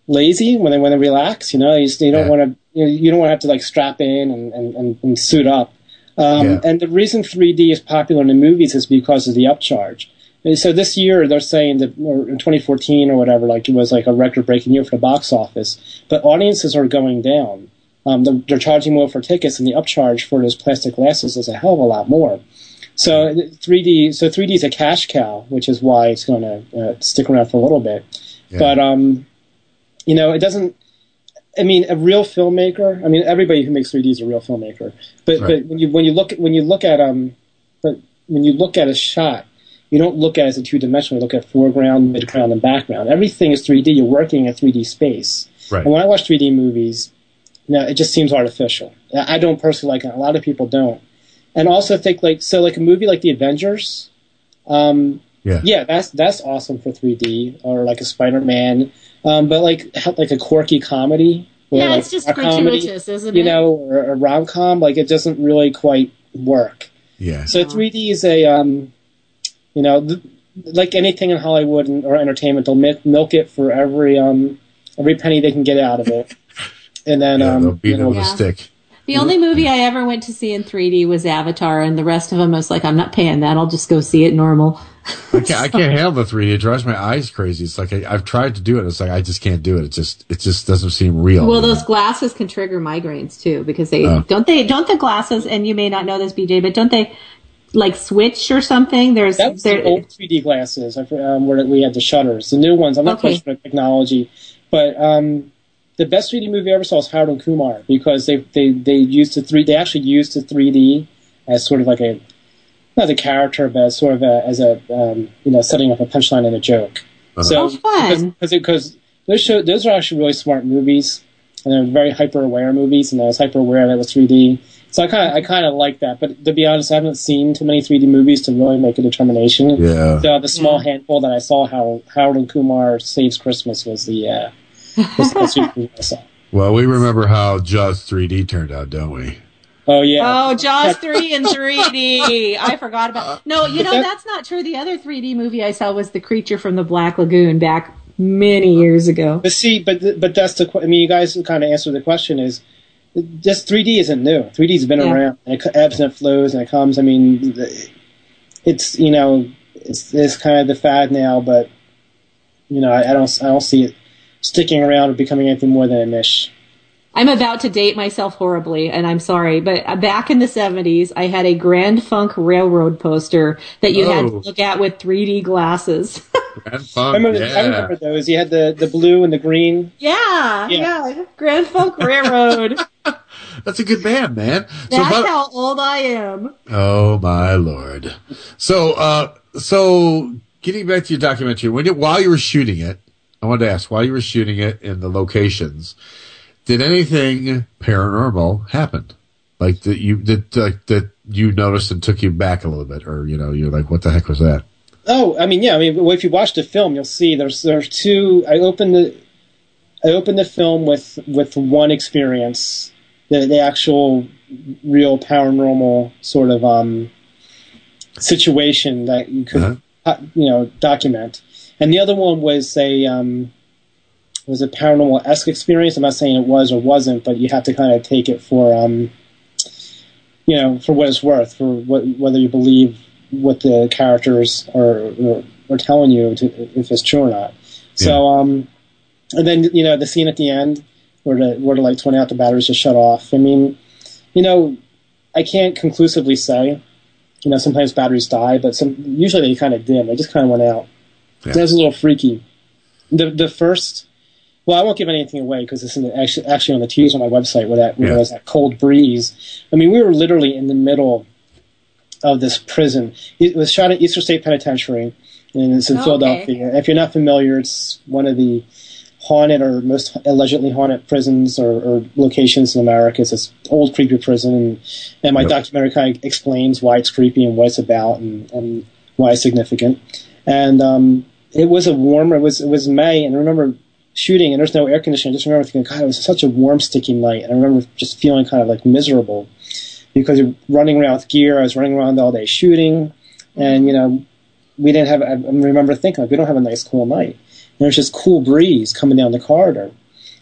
lazy when they when they relax. You know, you, just, you don't Yeah. want to you, know, you don't want to have to like strap in and, and, and, and suit up. Um, Yeah. And the reason 3D is popular in the movies is because of the upcharge. And so this year they're saying that, or in 2014 or whatever, like it was like a record-breaking year for the box office. But audiences are going down. Um, they're, they're charging more for tickets, and the upcharge for those plastic glasses is a hell of a lot more. So 3D, so 3D is a cash cow, which is why it's going to uh, stick around for a little bit. Yeah. But um, you know, it doesn't. I mean, a real filmmaker. I mean, everybody who makes 3D is a real filmmaker. But Right. but when you when you look at when you look at um, but when you look at a shot, you don't look at it as a two dimensional. You look at foreground, midground, and background. Everything is 3D. You're working in 3D space. Right. And when I watch 3D movies, you know, it just seems artificial. I I don't personally like it. A lot of people don't. And also think like so, like a movie like The Avengers. Um, Yeah. yeah, that's that's awesome for 3D or like a Spider-Man. Um, but like like a quirky comedy. or, Yeah, like, it's just a comedy, gratuitous, isn't it? you know, or a rom com. Like it doesn't really quite work. Yeah. So 3D is a, um, you know, th- like anything in Hollywood and, or entertainment, they'll milk, milk it for every um, every penny they can get out of it, and then Yeah, um, they'll beat you it know, with a stick. The only movie I ever went to see in 3D was Avatar, and the rest of them I was like, I'm not paying that. I'll just go see it normal. I can't, I can't handle the 3D. It drives my eyes crazy. It's like I, I've tried to do it. It's like I just can't do it. It just it just doesn't seem real. Well, those glasses can trigger migraines too because they Oh. don't they don't the glasses and you may not know this BJ, but don't they like switch or something? There's That was there, the old 3D glasses um, where we had the shutters. The new ones, I'm not Okay. quite sure the technology, but um, the best 3D movie I ever saw was Harold and Kumar because they they they used the three. They actually used the 3D as sort of like a not a character, but as sort of a, as a um, you know setting up a punchline and a joke. Uh-huh. So Oh, fun. because because those show those are actually really smart movies and they're very hyper aware movies, and I was hyper aware that it was 3D. So I kind of I kind of like that, but to be honest, I haven't seen too many 3D movies to really make a determination. Yeah. So the small handful that I saw, how Harold and Kumar Saves Christmas was the uh, was the best 3D movie I saw. Well, we remember how Jaws 3D turned out, don't we? Oh yeah. Oh, Jaws 3 in 3D. I forgot about. No, you know that's not true. The other 3D movie I saw was The Creature from the Black Lagoon back many years ago. But see, but but that's the. I mean, you guys kind of answered the question. Is just 3D isn't new. 3D's been Yeah. around. And it ebbs and it flows and it comes. I mean, it's you know, it's it's kind of the fad now. But you know, I, I don't I don't see it sticking around or becoming anything more than a niche. I'm about to date myself horribly, and I'm sorry, but back in the 70s, I had a Grand Funk Railroad poster that you had to Oh. look at with 3D glasses. Grand I Funk, remember, I remember those. You had the, the blue and the green. yeah, Yeah. yeah, Grand Funk Railroad. That's a good band, man. So, That's but- how old I am. oh my lord. So, uh, so getting back to your documentary, when you, while you were shooting it, I wanted to ask, while you were shooting it in the locations, did anything paranormal happen? Like that you that like that you noticed and took you back a little bit, or you know, you're like, what the heck was that? Oh, I mean, yeah. I mean, if you watch the film, you'll see there's there's two. I opened the I opened the film with with one experience, the the actual real paranormal sort of um situation that you could Uh-huh. uh, you know document, and the other one was a um was a paranormal esque experience. I'm not saying it was or wasn't, but you have to kind of take it for um, you know for what it's worth, for what, whether you believe what the characters are are, are telling you to, if it's true or not. So um, and then you know the scene at the end where the where the like 20 out the batteries just shut off. I mean, you know, I can't conclusively say. You know, sometimes batteries die, but some usually they kind of dim. They just kind of went out. Yeah. That was a little freaky. The the first, well, I won't give anything away because it's in the, actually actually on the teaser on my website where that where Yeah. was that cold breeze. I mean, we were literally in the middle of this prison. It was shot at Eastern State Penitentiary, and it's in Oh, Philadelphia. If you're not familiar, it's one of the haunted or most allegedly haunted prisons or, or locations in America. It's this old creepy prison, and, and my Yep. documentary kind of explains why it's creepy and what it's about and, and why it's significant. And um, it was a warm. It was it was May, and I remember shooting, and there's no air conditioning. I just remember thinking, God, it was such a warm, sticky night. And I remember just feeling kind of like miserable because running around with gear. I was running around all day shooting, and you know, we didn't have. I remember thinking, like, we don't have a nice, cool night. And there's this cool breeze coming down the corridor,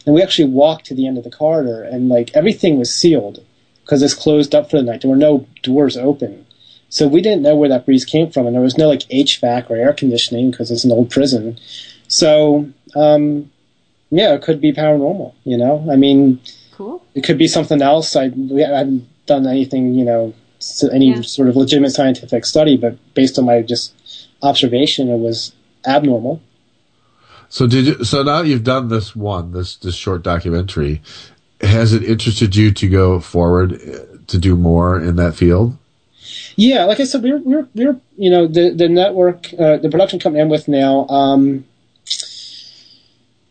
and we actually walked to the end of the corridor, and like everything was sealed because it's closed up for the night. There were no doors open. So we didn't know where that breeze came from, and there was no like HVAC or air conditioning because it's an old prison. So um, yeah, it could be paranormal. You know, I mean, Cool. it could be something else. I, we, I haven't done anything, you know, any Yeah. sort of legitimate scientific study, but based on my just observation, it was abnormal. So did you, so now you've done this one, this this short documentary. Has it interested you to go forward uh, to do more in that field? Yeah, like I said, we're we're we're you know the the network, uh, the production company I'm with now. Um,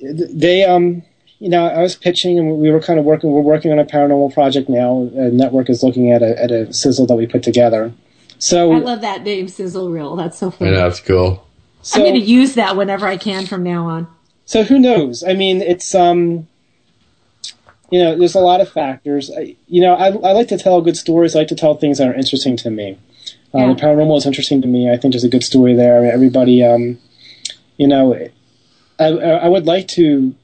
they um you know I was pitching and we were kind of working. We're working on a paranormal project now. A network is looking at a at a sizzle that we put together. So I love that name, Sizzle Reel. That's so funny. that's cool. I'm going to use that whenever I can from now on. So who knows? I mean, it's um, you know, there's a lot of factors. I, you know, I, I like to tell good stories. I like to tell things that are interesting to me. Uh, Yeah. The paranormal is interesting to me. I think there's a good story there. Everybody, um, you know, I, I I would like to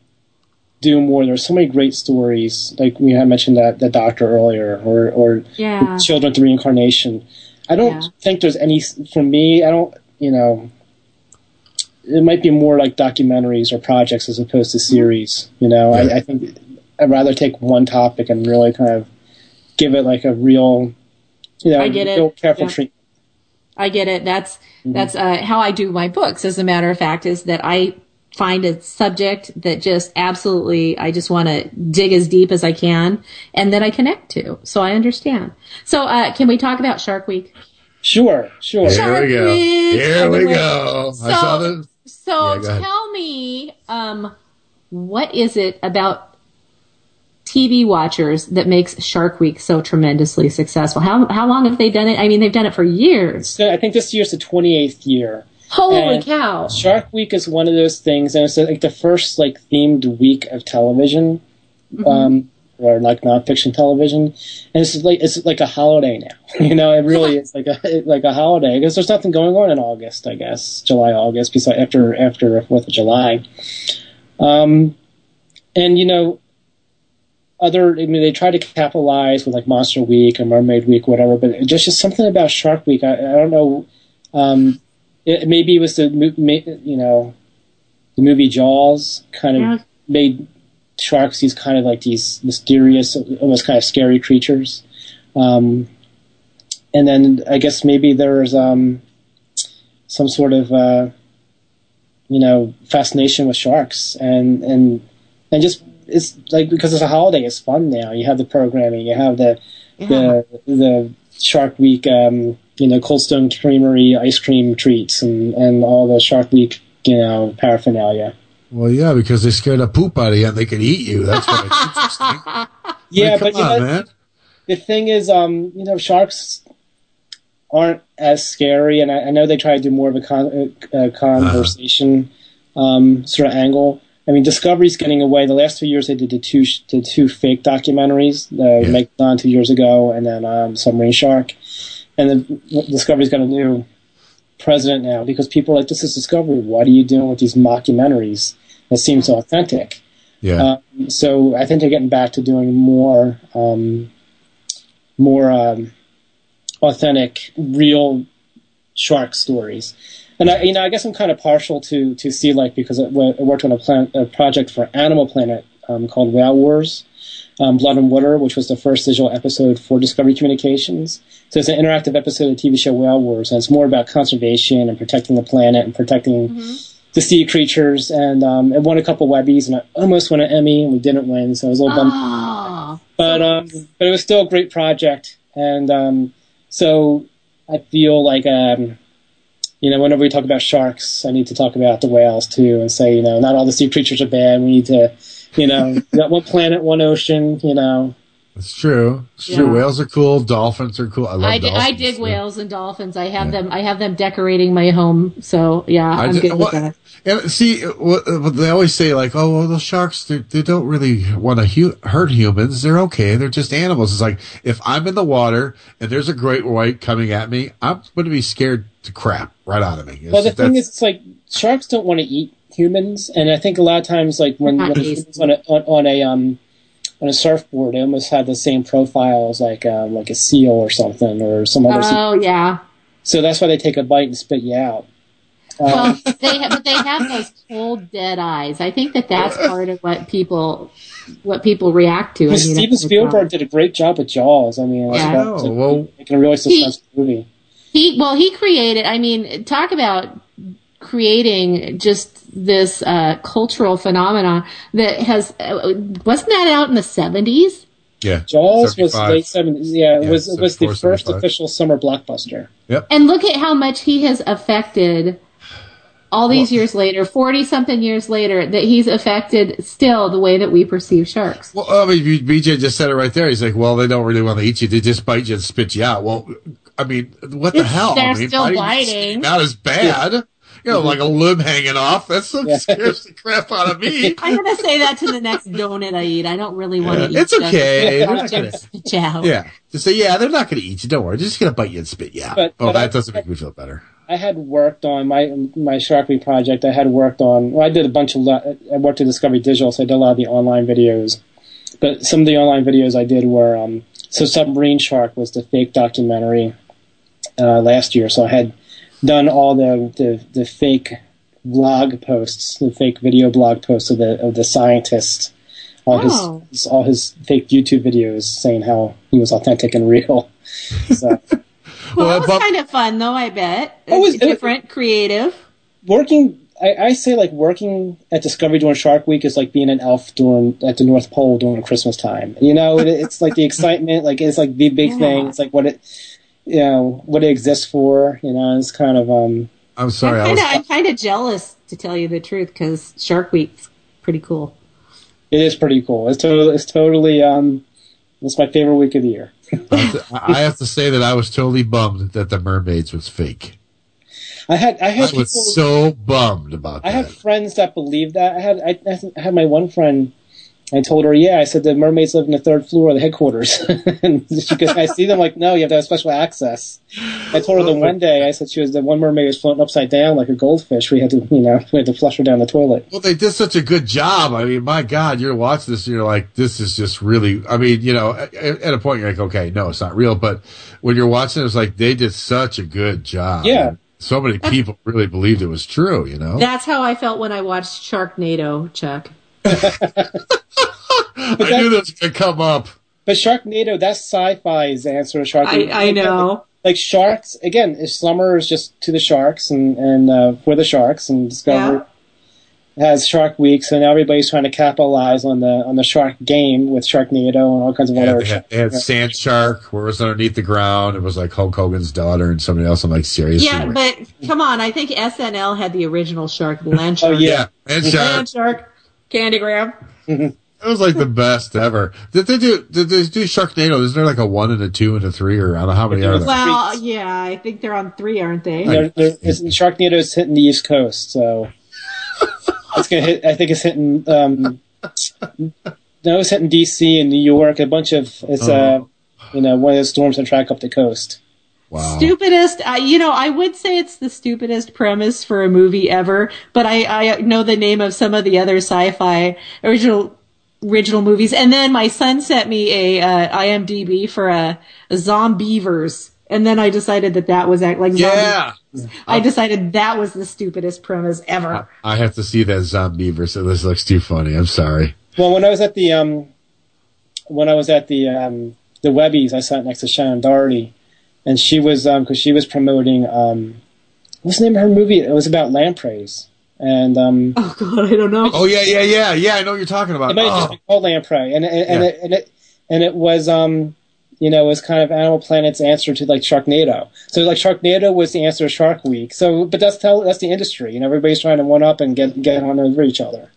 do more. There's so many great stories. Like we had mentioned that the doctor earlier, or or Yeah. children through reincarnation. I don't Yeah. think there's any for me. I don't, you know. It might be more like documentaries or projects as opposed to series. You know, I, I think I'd rather take one topic and really kind of give it like a real, you know, I get it. real careful Yeah. treatment. I get it. That's Mm-hmm. that's uh, how I do my books. As a matter of fact, is that I find a subject that just absolutely I just want to dig as deep as I can, and then I connect to. So I understand. So uh, can we talk about Shark Week? Sure, sure. Here we go. Week. Here we Anyway, go. I so- saw the. So Yeah, tell me, um, what is it about TV watchers that makes Shark Week so tremendously successful? How how long have they done it? I mean, they've done it for years. So I think this year's the 28th year. Holy And cow! Shark Week is one of those things, and it's like the first like themed week of television, Mm-hmm. um, or like nonfiction television, and it's like it's like a holiday now. you know, it really is like a like a holiday because there's nothing going on in August, I guess, July, August, besides after after Fourth of July. Um, and you know, other I mean, they try to capitalize with like Monster Week or Mermaid Week, whatever, but just just something about Shark Week. I, I don't know. Um, it, maybe it was the you know the movie Jaws kind of Yeah. made sharks these kind of like these mysterious, almost kind of scary creatures. Um, and then I guess maybe there's um, some sort of uh, you know fascination with sharks and and and just it's like because it's a holiday, it's fun now. You have the programming, you have the the the Shark Week, um, you know, Cold Stone Creamery ice cream treats and and all the Shark Week, you know, paraphernalia. Well, yeah, because they scared the poop out of you and they could eat you. That's why it's interesting. Yeah, mean, but on, know, man. the thing is, um, you know, sharks aren't as scary, and I, I know they try to do more of a, con- a conversation um, sort of angle. I mean, Discovery's getting away. The last two years, they did the two the two fake documentaries, the Yeah. Megalodon two years ago, and then um, Submarine Shark. And then Discovery's got a new president now because people are like, "This is Discovery. What are you doing with these mockumentaries that seem so authentic?" Yeah. Um, so I think they're getting back to doing more, um, more um, authentic, real shark stories. And I, you know, I guess I'm kind of partial to to Sea Life because I, worked on a, plan, a project for Animal Planet um, called Whale Wars, um, Blood and Water, which was the first digital episode for Discovery Communications. So it's an interactive episode of the TV show Whale Wars, and it's more about conservation and protecting the planet and protecting the sea creatures. And um, it won a couple Webbies, and I almost won an Emmy, and we didn't win, so I was a little bummed. Oh, But um, but it was still a great project, and um, so I feel like um, you know whenever we talk about sharks, I need to talk about the whales too, and say you know not all the sea creatures are bad. We need to you know we got one planet, one ocean. You know, It's true. It's Yeah. true. Whales are cool. Dolphins are cool. I love I, di- dolphins. I dig whales and dolphins. I have them. I have them decorating my home. So yeah, I I'm ju- good with that. And see, what, what they always say, like, oh, well, those sharks, they, they don't really want to hu- hurt humans. They're okay. They're just animals. It's like, if I'm in the water and there's a great white coming at me, I'm going to be scared to crap right out of me. It's well the thing is, it's like sharks don't want to eat humans, and I think a lot of times like when, when human's on a on, on a um on a surfboard, they almost have the same profile as like um, like a seal or something or some other. sea- Oh yeah. So that's why they take a bite and spit you out. Um, Well, they have, but they have those cold, dead eyes. I think that that's part of what people, what people react to. I Steven Spielberg did a great job with Jaws. I mean, Yeah. that was Oh, a- well- making a really successful movie. He well, he created. I mean, talk about creating just this uh, cultural phenomenon that has uh, wasn't that out in the seventies? yeah. Jaws was late seventies. Yeah, it Yeah, was it was the first 75. official summer blockbuster. yep. And look at how much he has affected. All these years later, forty something years later, that he's affected still the way that we perceive sharks. Well, I mean, BJ just said it right there. He's like, well, they don't really want to eat you. They just bite you and spit you out. Well, I mean, what the hell? They're I mean, still biting biting. Not as bad. You know, like a limb hanging off. That's some scares the crap out of me. I'm gonna say that to the next donut I eat. I don't really want to Yeah, eat. it's okay. Just, They're not just gonna- spit out. Yeah. Just say, yeah, they're not going to eat you. Don't worry. They're just going to bite you and spit you out. But- oh, but that I- doesn't make me feel better. I had worked on my my Shark Week project. I had worked on. Well, I did a bunch of. I worked at Discovery Digital, so I did a lot of the online videos. But some of the online videos I did were um, so Submarine Shark was the fake documentary uh, last year. So I had done all the, the the fake blog posts, the fake video blog posts of the of the scientist, all Oh. his all his fake YouTube videos saying how he was authentic and real. So. Well, Well, that was but- kind of fun, though. I bet. Oh, it was- It's different, creative. working I, I say like working at Discovery during Shark Week is like being an elf during at the North Pole during Christmas time. You know, it, it's like the excitement, like it's like the big Yeah. thing. It's like what it, you know, what it exists for. You know, it's kind of um. I'm sorry. I I'm was, kind of, I'm kind of jealous to tell you the truth because Shark Week's pretty cool. It is pretty cool. It's totally, it's totally um. It's my favorite week of the year. I have to say that I was totally bummed that the mermaids was fake. I had I I had people. was so bummed about that. I that. have friends that believe that. I had I, I had my one friend. I told her, yeah. I said the mermaids live in the third floor of the headquarters, and she goes, I see them. Like, no, you have to have special access. I told her the one day. I said she was the one mermaid was floating upside down like a goldfish. We had to, you know, we had to flush her down the toilet. Well, they did such a good job. I mean, my God, you're watching this and you're like, this is just really, I mean, you know, at, at a point you're like, okay, no, it's not real. But when you're watching it, it's like, they did such a good job. Yeah. So many people really believed it was true, you know? That's how I felt when I watched Sharknado, Chuck. I knew this could come up. But Sharknado, that's Syfy's answer to Sharknado. I, I know. Like sharks, again, if summer is just to the sharks and and uh, for the sharks, and Discovery has Shark Week, so now everybody's trying to capitalize on the on the shark game with Sharknado and all kinds of Yeah, other. they, had, they had Sand Shark, where it was underneath the ground. It was like Hulk Hogan's daughter and somebody else. I'm like, seriously? Yeah, but come on. I think SNL had the original Shark, Land Oh yeah. And Shark. Land Shark, Candygram. It was like the best ever. Did they do? Did they do Sharknado? Is there like a one and a two and a three, or I don't know how many are there? Well, yeah, I think they're on three, aren't they? They're, they're, it's, Sharknado is hitting the East Coast, so it's gonna hit. I think it's hitting. Um, no, it's hitting DC and New York. A bunch of it's uh, you know, one of those storms that track up the coast. Wow. Stupidest, uh, you know, I would say it's the stupidest premise for a movie ever, but I, I know the name of some of the other Syfy original original movies. And then my son sent me a uh, IMDb for a, a Zombeavers, and then I decided that that was act- like Yeah. zombie- I decided that was the stupidest premise ever. I have to see that Zombeavers. this looks too funny. I'm sorry. Well, when I was at the um, when I was at the um, the Webbies, I sat next to Shannen Doherty, and she was um, because she was promoting um, what's the name of her movie? It was about lampreys, and um, oh god, I don't know. Oh yeah, yeah, yeah, yeah. I know what you're talking about. it might have just Oh. been called lamprey, and and, and, Yeah. it, and it and it was um, you know, it was kind of Animal Planet's answer to like Sharknado. So like Sharknado was the answer to Shark Week. So, but that's tell that's the industry, you know, everybody's trying to one up and get get on over each other.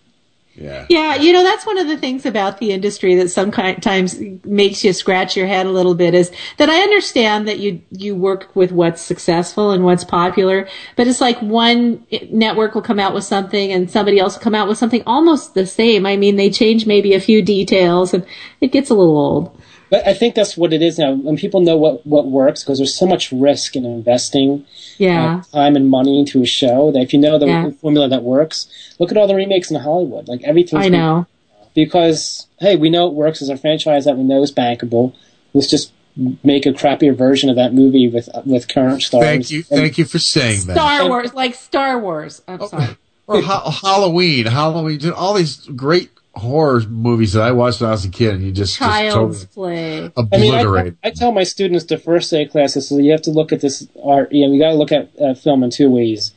Yeah. Yeah, you know, that's one of the things about the industry that sometimes makes you scratch your head a little bit is that I understand that you, you work with what's successful and what's popular, but it's like one network will come out with something and somebody else will come out with something almost the same. I mean, they change maybe a few details and it gets a little old. But I think that's what it is now. When people know what, what works, because there's so much risk in investing Yeah. uh, time and money into a show that if you know the Yeah. formula that works, look at all the remakes in Hollywood. Like everything's I know. because hey, we know it works as a franchise that we know is bankable. Let's just make a crappier version of that movie with with current stars. Thank you, thank you for saying that. Star Wars, like Star Wars. I'm sorry. Or ha- Halloween, Halloween, all these great horror movies that I watched when I was a kid, and you just, just totally play. I mean, I, obliterate. I tell my students the first day of classes, so you have to look at this art. You know, you got to look at uh, film in two ways.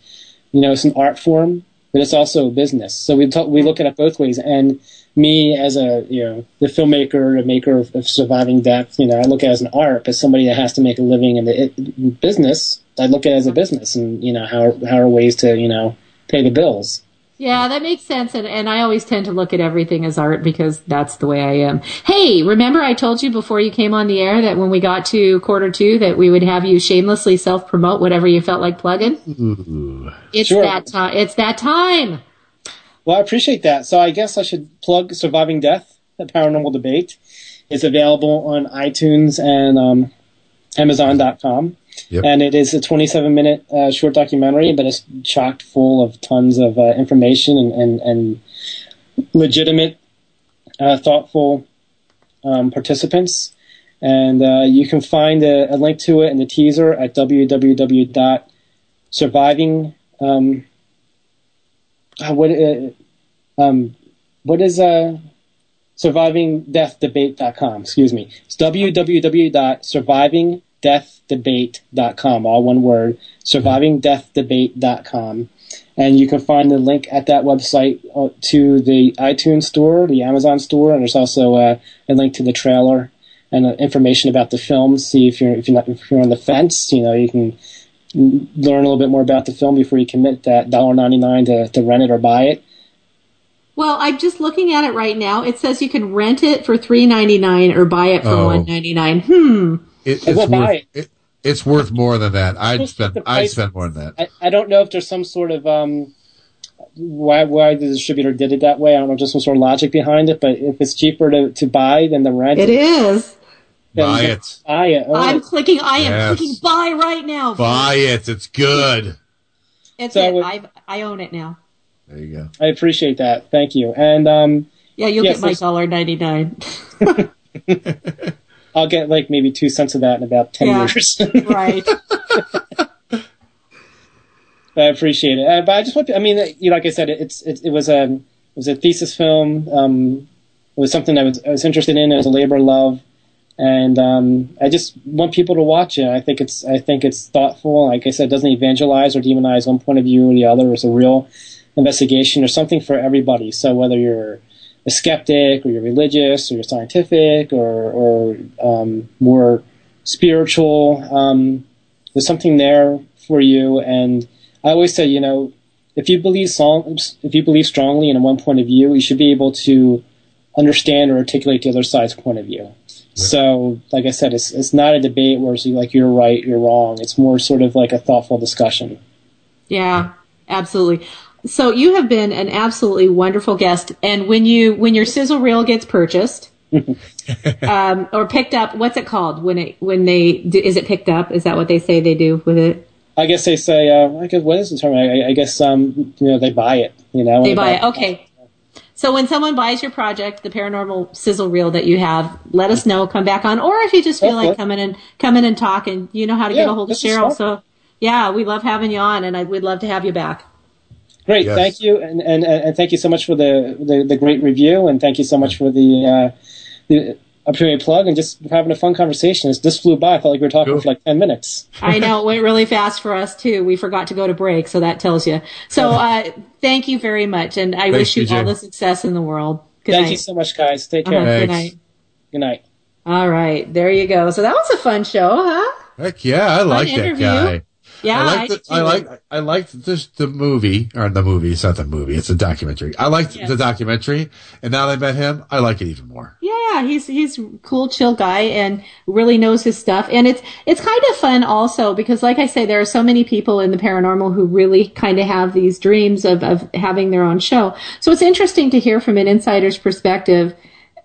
You know, it's an art form, but it's also a business. So we talk, we look at it both ways. And me, as a you know, the filmmaker, the maker of, of Surviving Death, you know, I look at it as an art, but somebody that has to make a living in the it, business, I look at it as a business, and you know, how how are ways to you know pay the bills. Yeah, that makes sense. And, and I always tend to look at everything as art because that's the way I am. Hey, remember I told you before you came on the air that when we got to quarter two that we would have you shamelessly self promote whatever you felt like plugging? Ooh. It's Sure. that time. It's that time. Well, I appreciate that. So I guess I should plug Surviving Death, the paranormal debate. It's available on iTunes and um, Amazon.com. Yep. And it is a 27 minute uh, short documentary, but it's chocked full of tons of uh, information and, and, and legitimate, uh, thoughtful um, participants. And uh, you can find a, a link to it in the teaser at www.surviving. Um, uh, what, uh, um, what is uh, survivingdeathdebate.com? Excuse me. It's www.survivingdeathdebate.com, all one word, survivingdeathdebate.com. And you can find the link at that website uh, to the iTunes store, the Amazon store, and there's also uh, a link to the trailer and uh, information about the film. See if you're if you're not if you're on the fence, you know you can learn a little bit more about the film before you commit that $1.99 to, to rent it or buy it. Well, I'm just looking at it right now. It says you can rent it for three ninety nine or buy it for Oh. one ninety nine. Hmm. It, I will it's buy worth, it. it. It's worth more than that. I'd Just spend. I'd price- spend more than that. I, I don't know if there's some sort of um, why why the distributor did it that way. I don't know, just some sort of logic behind it. But if it's cheaper to, to buy than the rent, It is. Buy it. Buy it. Oh, I'm clicking. I am Yes. clicking buy right now. Buy it. It's good. It's So it. it- I I own it now. There you go. I appreciate that. Thank you. And um, Yeah, you'll Yes, get my dollar ninety nine. I'll get like maybe two cents of that in about ten Yeah. years. right. I appreciate it. Uh, but I just want to, I mean, you know, like I said, it's, it, it was a, it was a thesis film. Um, it was something I was, I was interested in. It was a labor of love. And, um, I just want people to watch it. I think it's, I think it's thoughtful. Like I said, it doesn't evangelize or demonize one point of view or the other. It's a real investigation. There's something for everybody. So whether you're a skeptic or you're religious or you're scientific or, or, um, more spiritual, um, there's something there for you. And, I always say, you know, if you believe song, if you believe strongly in one point of view, you should be able to understand or articulate the other side's point of view. So, like I said, it's it's not a debate where it's like you're right, you're wrong. It's more sort of like a thoughtful discussion. Yeah, absolutely. So you have been an absolutely wonderful guest. And when you when your sizzle reel gets purchased, um, or picked up. What's it called when it when they is it picked up? Is that what they say they do with it? I guess they say, uh, I guess what is the term? I, I guess um, you know they buy it. You know, They buy it. Okay. So when someone buys your project, the paranormal sizzle reel that you have, let us know. Come back on, or if you just feel Okay. like coming and coming and talking, you know how to get a hold of Cheryl. So yeah, we love having you on, and I, we'd love to have you back. Great, Yes. thank you, and, and and thank you so much for the, the, the great review, and thank you so much for the uh, the opportunity plug and just having a fun conversation. This, this flew by. I felt like we were talking for like ten minutes. I know it went really fast for us too. We forgot to go to break, so that tells you. So uh, thank you very much, and I Thanks, wish you BJ. all the success in the world. Good thank night. you so much, guys. Take Uh-huh, care. good night. Good night. All right, there you go. So that was a fun show, huh? Heck yeah, I like that guy. Yeah, I I like the, I too. like I liked this the movie or the movie. It's not the movie. It's a documentary. I liked Yes. the documentary, and now that I met him, I like it even more. Yeah, he's he's a cool, chill guy and really knows his stuff. And it's it's kind of fun also because, like I say, there are so many people in the paranormal who really kind of have these dreams of of having their own show. So it's interesting to hear from an insider's perspective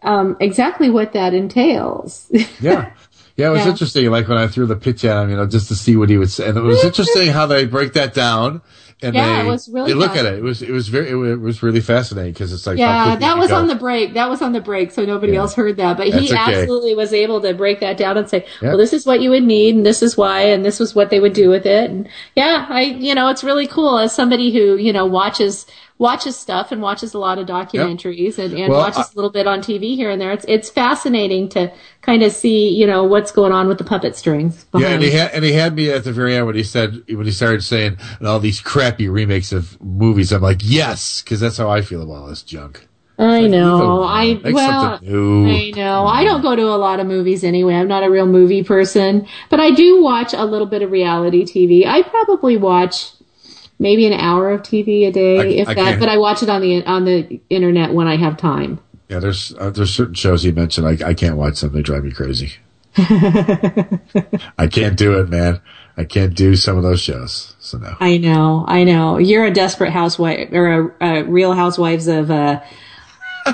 um, exactly what that entails. Yeah. Yeah, it was Yeah. interesting. Like when I threw the pitch at him, you know, just to see what he would say. And it was interesting how they break that down. And Yeah, they, it was really they look at it. It was, it was very, it was- really fascinating because it's like, yeah, that was on the break. That was on the break, so nobody Yeah. else heard that. But he okay. absolutely was able to break that down and say, Yeah. "Well, this is what you would need, and this is why, and this was what they would do with it." And yeah, I, you know, it's really cool as somebody who you know watches watches stuff and watches a lot of documentaries and, and Well, watches a little bit on TV here and there. It's it's fascinating to kind of see you know what's going on with the puppet strings. Yeah, and he had and he had me at the very end when he said when he started saying all these crappy remakes of movies. I'm like, yes, because that's how I feel about all this junk. I know. I. Make well. I know. I don't go to a lot of movies anyway. I'm not a real movie person, but I do watch a little bit of reality TV. I probably watch maybe an hour of TV a day, I- if I that. But I watch it on the on the internet when I have time. Yeah, there's uh, there's certain shows you mentioned I I can't watch them. They drive me crazy. I can't do it, man. I can't do some of those shows. So no. I know. I know. You're a desperate housewife or a, a Real Housewives of. Uh,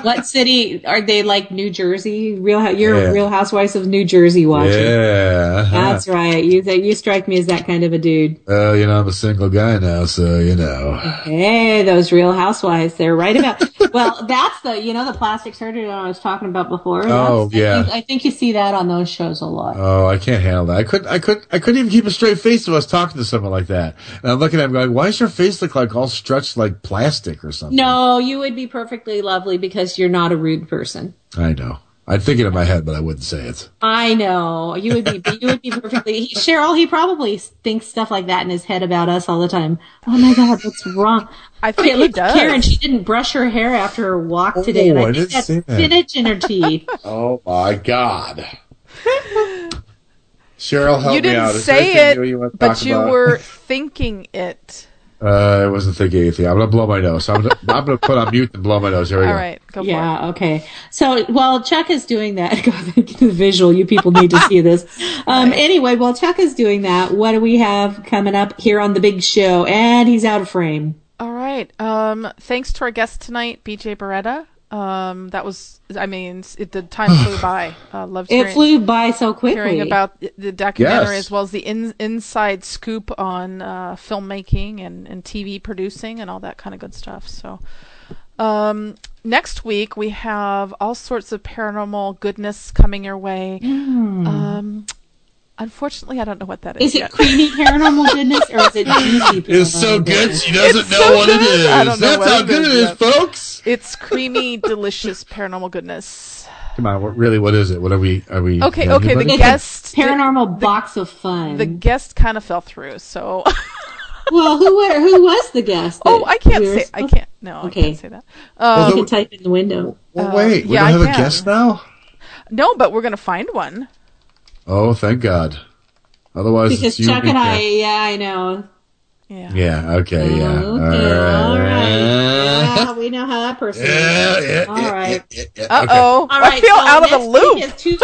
what city are they like? New Jersey? Real? You're Yeah. Real Housewives of New Jersey watching. Yeah. Uh-huh. That's right. You you strike me as that kind of a dude. Well, you know, I'm a single guy now, so you know. Hey, those real housewives. They're right about. well, that's the, you know, the plastic surgery that I was talking about before. Oh, That's- I yeah. think, I think you see that on those shows a lot. Oh, I can't handle that. I couldn't. I could. I couldn't even keep a straight face if I was talking to someone like that. And I'm looking at him going, "Why does your face look like all stretched like plastic or something?" No, you would be perfectly lovely because you're not a rude person. I know. I'd think it in my head, but I wouldn't say it. I know you would be. You would be perfectly. He, Cheryl, he probably thinks stuff like that in his head about us all the time. Oh my God, what's wrong? I okay, think he look does. Karen. She didn't brush her hair after her walk oh, today, and Oh, I, I think that's see that. spinach in her teeth. Oh my God. Cheryl, help you me out. didn't Is say anything new you it, but you about? were thinking it. Uh, I wasn't thinking anything. I'm gonna blow my nose. I'm gonna, I'm gonna put on mute and blow my nose. Here we All go. right, go for yeah, okay. So while Chuck is doing that, God, the visual, you people need to see this. Um, anyway, while Chuck is doing that, what do we have coming up here on the big show? And he's out of frame. All right. Um, thanks to our guest tonight, BJ Beretta. Um, that was, I mean, it, the time flew by. Uh, loved It hearing, flew by so quickly. hearing about the- documentary Yes. as well as the in, inside scoop on uh, filmmaking and, and TV producing and all that kind of good stuff. So, um, next week we have all sorts of paranormal goodness coming your way. Hmm. Um, unfortunately, I don't know what that is. Is it yet. creamy paranormal goodness or is it juicy? It's so good she doesn't It's know so what it good. is. I don't know That's what how it good is it is, yet. folks. It's creamy, delicious paranormal goodness. Come on, what, really, what is it? What are we? Are we? Okay, got okay. The anybody? guest, Paranormal box of fun. the guest kind of fell through. So, well, who were, who was the guest? oh, I can't we were say. I can't. No, Okay. I can't say that. you Um, can type in the window. Well, uh, wait, we yeah, don't I have a guest now. no, but we're gonna find one. Oh, thank God. Otherwise, Because it's you Chuck and I, Kat. yeah, I know. Yeah. Yeah. Okay. Yeah. Okay, all right. Uh, Yeah, we know how that person Yeah, is. yeah, All yeah, right. yeah, yeah, Uh okay. oh. All I feel so out of the next loop. Week is two,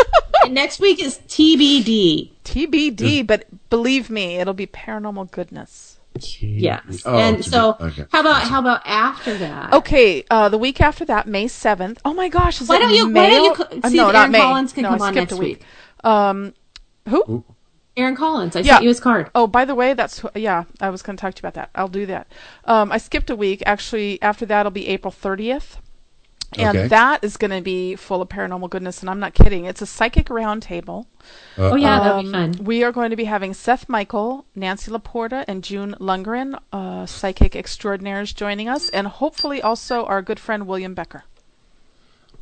next week is TBD. TBD, but believe me, it'll be paranormal goodness. Yes. Oh, and it's so, okay. how about how about after that? Okay, uh, the week after that, May seventh. Oh my gosh, is Why it don't you- May? why don't you co- see no, if not Aaron May. Collins can no, come I on skipped next a week. Um, who? Aaron Collins. I yeah. sent you his card. Oh, by the way, that's who- yeah. I was going to talk to you about that. I'll do that. Um, I skipped a week. Actually, after that, it'll be April thirtieth. And Okay. that is going to be full of paranormal goodness, and I'm not kidding. It's a psychic roundtable. Oh, yeah, that'd be Um, fun. We are going to be having Seth Michael, Nancy Laporta, and June Lundgren, uh, psychic extraordinaires, joining us, and hopefully also our good friend William Becker.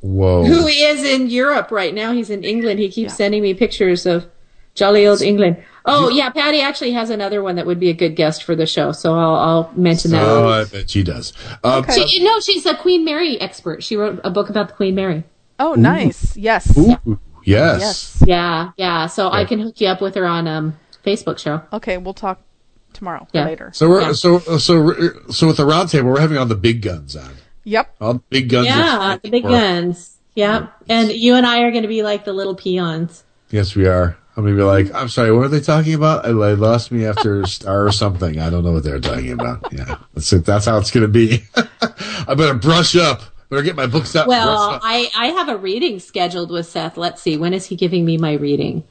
Whoa. Who is in Europe right now? He's in England. He keeps sending me pictures of jolly old England. Oh yeah, Patty actually has another one that would be a good guest for the show, so I'll, I'll mention that. Oh, I bet she does. Um, She, no, she's a Queen Mary expert. She wrote a book about the Queen Mary. Oh, nice. Yes. Ooh, yes. Yeah, yeah. So I can hook you up with her on um Facebook show. Okay, we'll talk tomorrow Yeah. or later. So we're Yeah. so so so with the roundtable, we're having all the big guns on. Yep. All the big guns. Yeah, the big Or- guns. Yeah, and you and I are going to be like the little peons. Yes, we are. I'm gonna be like, I'm sorry, what are they talking about? I, I lost me after Star or something. I don't know what they're talking about. Yeah, that's it. That's how it's gonna be. I better brush up. Better get my books out. Well. I I have a reading scheduled with Seth. Let's see, when is he giving me my reading?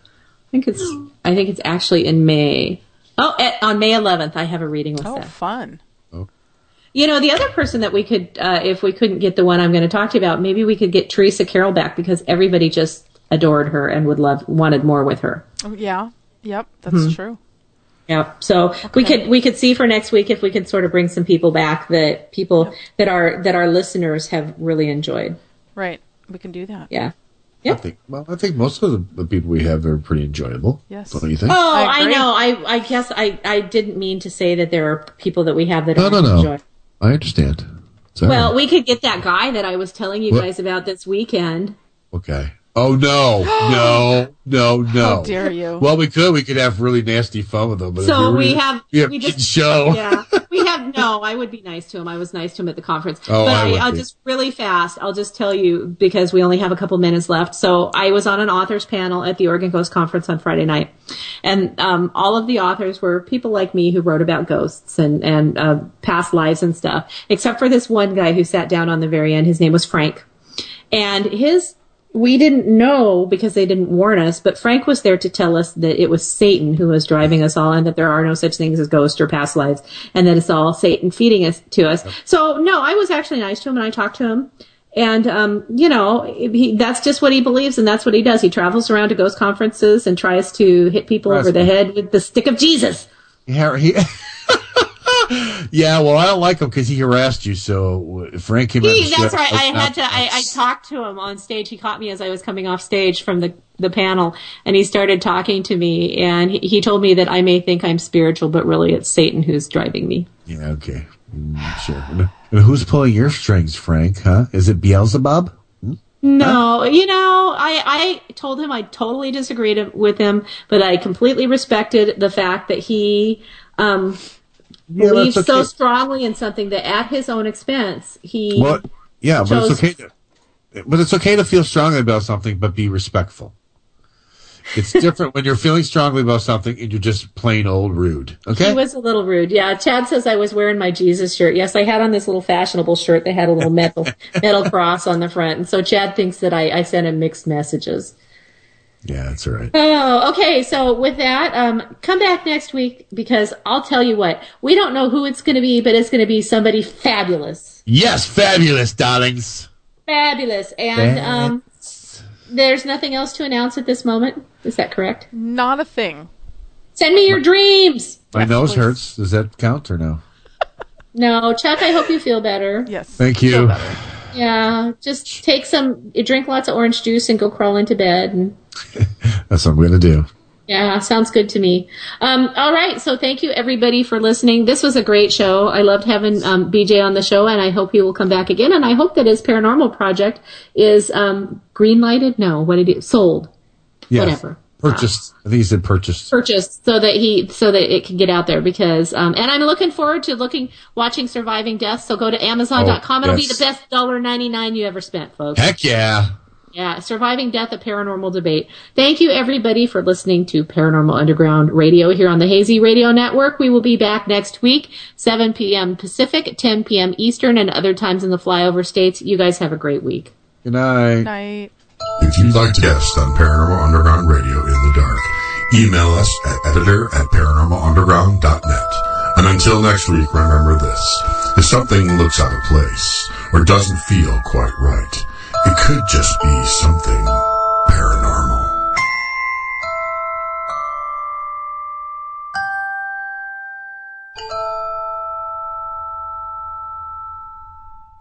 I think it's I think it's actually in May. Oh, eh, on May 11th, I have a reading with Oh, Seth. fun. You know, the other person that we could, uh, if we couldn't get the one I'm going to talk to you about, maybe we could get Teresa Carroll back because everybody just adored her and would love wanted more with her. Oh, Yeah. Yep. That's Mhm. true. Yeah. So we could we could see for next week if we could sort of bring some people back that people that our that our listeners have really enjoyed. Right. We can do that. Yeah. I think. Well, I think most of the, the people we have are pretty enjoyable. Yes. Don't you think? Oh, I I, know. I I guess I I didn't mean to say that there are people that we have that no, don't no, no. enjoy. I understand. All Well, we could get that guy that I was telling you What? guys about this weekend. okay. Oh no, no, no, no! How dare you. Well, we could. We could have really nasty fun with them. But So we really- have we have we just show. Yeah, we have no. I would be nice to him. I was nice to him at the conference. Oh, but I would I, will be. just really fast. I'll just tell you because we only have a couple minutes left. So I was on an authors panel at the Oregon Ghost Conference on Friday night, and um, all of the authors were people like me who wrote about ghosts and and uh, past lives and stuff. Except for this one guy who sat down on the very end. His name was Frank, and his we didn't know because they didn't warn us, but Frank was there to tell us that it was Satan who was driving us all and that there are no such things as ghosts or past lives and that it's all Satan feeding us to us. So no, I was actually nice to him and I talked to him. And, um, you know, he, that's just what he believes and that's what he does. He travels around to ghost conferences and tries to hit people over the head with the stick of Jesus. Yeah, he, yeah. Well, I don't like him because he harassed you. So Frank came. He, that's right. I not- had to. I, I talked to him on stage. He caught me as I was coming off stage from the the panel, and he started talking to me. And he, he told me that I may think I'm spiritual, but really it's Satan who's driving me. Yeah. Okay. Mm, sure. And- And who's pulling your strings, Frank? Huh? Is it Beelzebub? No, you know, I I told him I totally disagreed with him, but I completely respected the fact that he um, Yeah, believes that's so strongly in something that at his own expense he Well, yeah, but it's okay. To, but it's okay to feel strongly about something, but be respectful. It's different when you're feeling strongly about something and you're just plain old rude. Okay. He was a little rude. Yeah, Chad says I was wearing my Jesus shirt. Yes, I had on this little fashionable shirt that had a little metal metal cross on the front, and so Chad thinks that I, I sent him mixed messages. Yeah, that's all right. Oh, okay. So with that, um, come back next week because I'll tell you what we don't know who it's going to be, but it's going to be somebody fabulous, Yes, fabulous, darlings. fabulous, and um, there's nothing else to announce at this moment. Is that correct? Not a thing. Send me your dreams. My nose hurts. Does that count or no? No, Chuck. I hope you feel better. Yes. Thank you. Yeah, just take some, drink lots of orange juice and go crawl into bed. And That's what I'm going to do. yeah, sounds good to me. Um, all right, so thank you everybody for listening. This was a great show. I loved having um, BJ on the show, and I hope he will come back again. And I hope that his paranormal project is um, green lighted. No, what did it sold? Yes. Whatever. Purchased. Think he said purchased. purchased so that he so that it can get out there because um and I'm looking forward to looking watching surviving death so go to amazon.com Oh, it'll be the best dollar 99 you ever spent folks Heck yeah. Yeah, surviving death, a paranormal debate. Thank you everybody for listening to Paranormal Underground Radio here on the Hazy Radio Network. We will be back next week, 7 p.m. Pacific, 10 p.m. Eastern, and other times in the flyover states. You guys have a great week. Good night. Good Night. If you'd like to guest on Paranormal Underground Radio in the dark, email us at editor at paranormalunderground.net. And until next week, remember this. If something looks out of place or doesn't feel quite right, it could just be something paranormal.